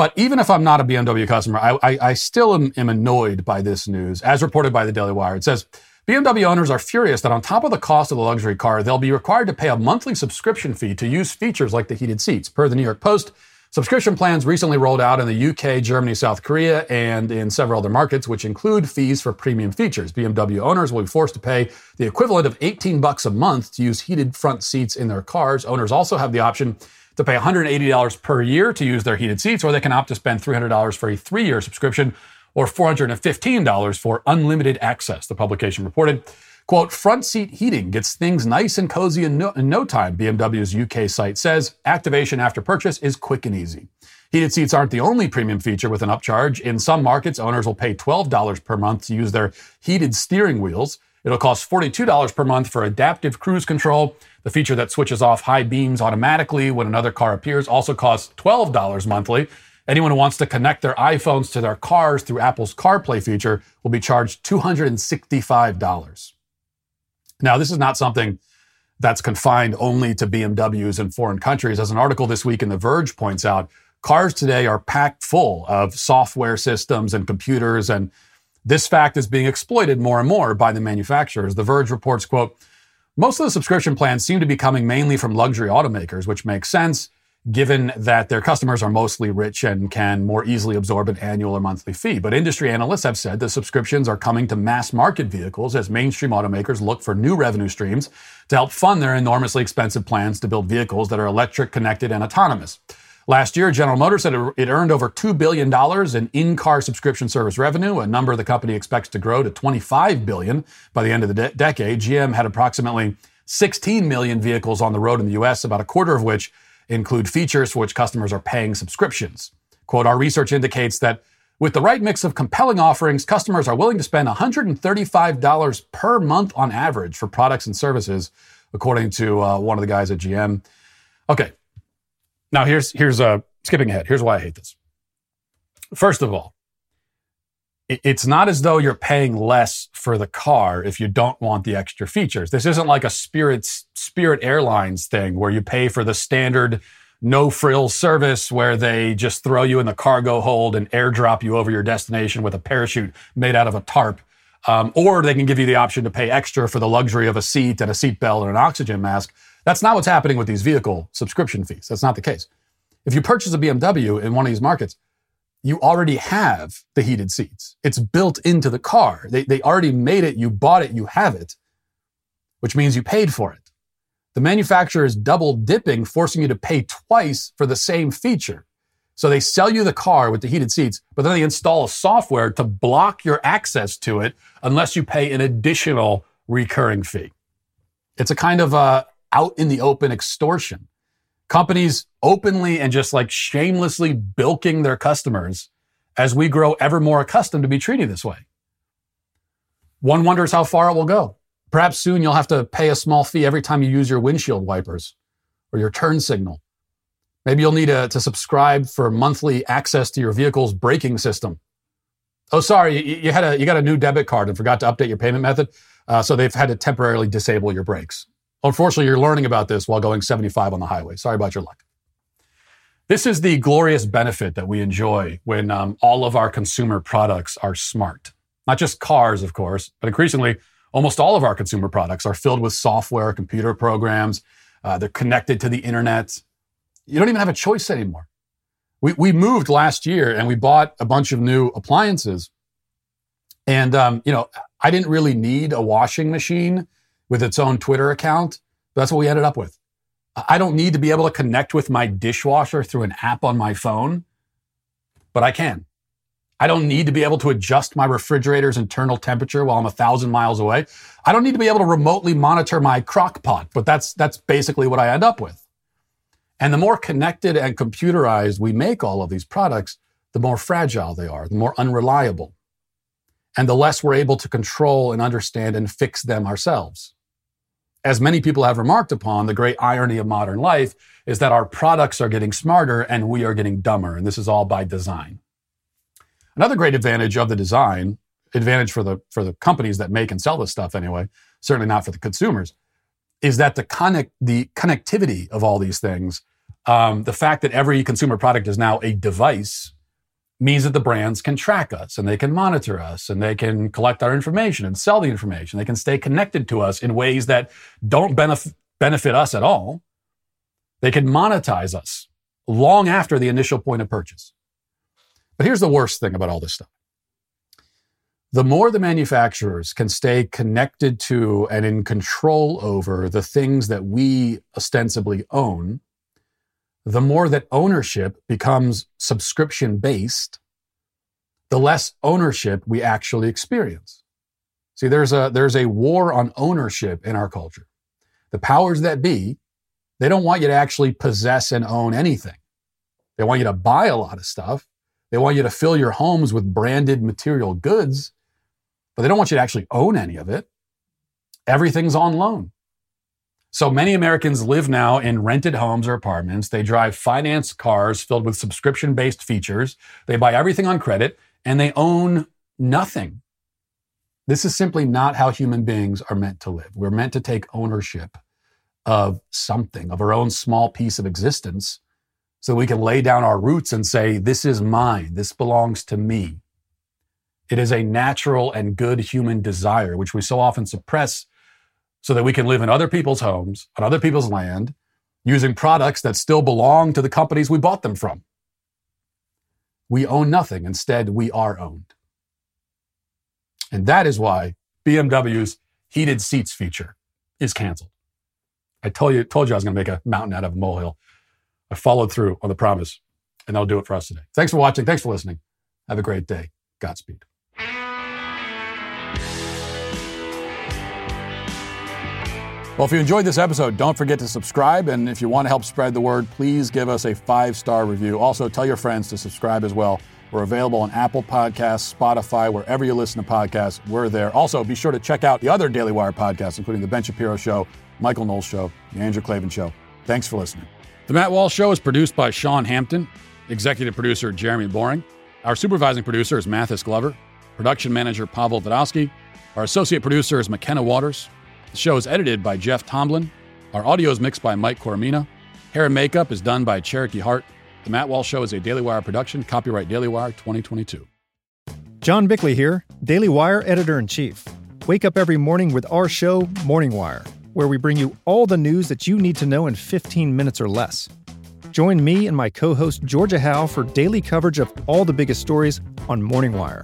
[SPEAKER 1] But even if I'm not a BMW customer, I, I, I still am, am annoyed by this news. As reported by the Daily Wire, it says BMW owners are furious that on top of the cost of the luxury car, they'll be required to pay a monthly subscription fee to use features like the heated seats. Per the New York Post, subscription plans recently rolled out in the UK, Germany, South Korea, and in several other markets, which include fees for premium features. BMW owners will be forced to pay the equivalent of 18 bucks a month to use heated front seats in their cars. Owners also have the option to pay $180 per year to use their heated seats, or they can opt to spend $300 for a three year subscription or $415 for unlimited access, the publication reported. Quote, front seat heating gets things nice and cozy in no, in no time, BMW's UK site says. Activation after purchase is quick and easy. Heated seats aren't the only premium feature with an upcharge. In some markets, owners will pay $12 per month to use their heated steering wheels. It'll cost $42 per month for adaptive cruise control the feature that switches off high beams automatically when another car appears also costs $12 monthly. Anyone who wants to connect their iPhones to their cars through Apple's CarPlay feature will be charged $265. Now, this is not something that's confined only to BMWs in foreign countries. As an article this week in The Verge points out, cars today are packed full of software systems and computers, and this fact is being exploited more and more by the manufacturers. The Verge reports, quote, most of the subscription plans seem to be coming mainly from luxury automakers, which makes sense given that their customers are mostly rich and can more easily absorb an annual or monthly fee. But industry analysts have said that subscriptions are coming to mass market vehicles as mainstream automakers look for new revenue streams to help fund their enormously expensive plans to build vehicles that are electric, connected, and autonomous. Last year, General Motors said it earned over $2 billion in in-car subscription service revenue, a number the company expects to grow to 25 billion by the end of the de- decade. GM had approximately 16 million vehicles on the road in the US, about a quarter of which include features for which customers are paying subscriptions. Quote, our research indicates that with the right mix of compelling offerings, customers are willing to spend $135 per month on average for products and services, according to uh, one of the guys at GM. Okay, now here's here's uh, skipping ahead. Here's why I hate this. First of all, it's not as though you're paying less for the car if you don't want the extra features. This isn't like a Spirit Spirit Airlines thing where you pay for the standard no frills service where they just throw you in the cargo hold and airdrop you over your destination with a parachute made out of a tarp. Um, or they can give you the option to pay extra for the luxury of a seat and a seatbelt and an oxygen mask. That's not what's happening with these vehicle subscription fees. That's not the case. If you purchase a BMW in one of these markets, you already have the heated seats. It's built into the car. They, they already made it. You bought it. You have it, which means you paid for it. The manufacturer is double dipping, forcing you to pay twice for the same feature. So they sell you the car with the heated seats, but then they install a software to block your access to it unless you pay an additional recurring fee. It's a kind of uh, out in the open extortion. Companies openly and just like shamelessly bilking their customers as we grow ever more accustomed to be treated this way. One wonders how far it will go. Perhaps soon you'll have to pay a small fee every time you use your windshield wipers or your turn signal. Maybe you'll need a, to subscribe for monthly access to your vehicle's braking system. Oh, sorry, you, you had a you got a new debit card and forgot to update your payment method, uh, so they've had to temporarily disable your brakes. Unfortunately, you're learning about this while going 75 on the highway. Sorry about your luck. This is the glorious benefit that we enjoy when um, all of our consumer products are smart. Not just cars, of course, but increasingly Almost all of our consumer products are filled with software, computer programs. Uh, they're connected to the internet. You don't even have a choice anymore. We, we moved last year and we bought a bunch of new appliances. And, um, you know, I didn't really need a washing machine with its own Twitter account. That's what we ended up with. I don't need to be able to connect with my dishwasher through an app on my phone, but I can. I don't need to be able to adjust my refrigerator's internal temperature while I'm a thousand miles away. I don't need to be able to remotely monitor my crock pot, but that's, that's basically what I end up with. And the more connected and computerized we make all of these products, the more fragile they are, the more unreliable, and the less we're able to control and understand and fix them ourselves. As many people have remarked upon, the great irony of modern life is that our products are getting smarter and we are getting dumber. And this is all by design. Another great advantage of the design, advantage for the for the companies that make and sell this stuff anyway, certainly not for the consumers, is that the connect the connectivity of all these things, um, the fact that every consumer product is now a device, means that the brands can track us and they can monitor us and they can collect our information and sell the information. They can stay connected to us in ways that don't benef- benefit us at all. They can monetize us long after the initial point of purchase. But here's the worst thing about all this stuff. The more the manufacturers can stay connected to and in control over the things that we ostensibly own, the more that ownership becomes subscription based, the less ownership we actually experience. See, there's a, there's a war on ownership in our culture. The powers that be, they don't want you to actually possess and own anything. They want you to buy a lot of stuff they want you to fill your homes with branded material goods, but they don't want you to actually own any of it. Everything's on loan. So many Americans live now in rented homes or apartments. They drive finance cars filled with subscription based features. They buy everything on credit and they own nothing. This is simply not how human beings are meant to live. We're meant to take ownership of something, of our own small piece of existence, so we can lay down our roots and say, This is mine. This belongs to me. It is a natural and good human desire, which we so often suppress so that we can live in other people's homes, on other people's land, using products that still belong to the companies we bought them from. We own nothing. Instead, we are owned. And that is why BMW's heated seats feature is canceled. I told you, told you I was going to make a mountain out of a molehill. I followed through on the promise, and that'll do it for us today. Thanks for watching. Thanks for listening. Have a great day. Godspeed. Well, if you enjoyed this episode, don't forget to subscribe. And if you want to help spread the word, please give us a five star review. Also, tell your friends to subscribe as well. We're available on Apple Podcasts, Spotify, wherever you listen to podcasts. We're there. Also, be sure to check out the other Daily Wire podcasts, including The Ben Shapiro Show, Michael Knowles Show, The Andrew Klavan Show. Thanks for listening. The Matt Walsh Show is produced by Sean Hampton, executive producer Jeremy Boring. Our supervising producer is Mathis Glover, production manager Pavel Vodowski. Our associate producer is McKenna Waters. The show is edited by Jeff Tomlin. Our audio is mixed by Mike Coromina. Hair and makeup is done by Cherokee Hart. The Matt Walsh Show is a Daily Wire production, copyright Daily Wire 2022.
[SPEAKER 12] John Bickley here, Daily Wire editor in chief. Wake up every morning with our show, Morning Wire, where we bring you all the news that you need to know in 15 minutes or less. Join me and my co host, Georgia Howe, for daily coverage of all the biggest stories on Morning Wire.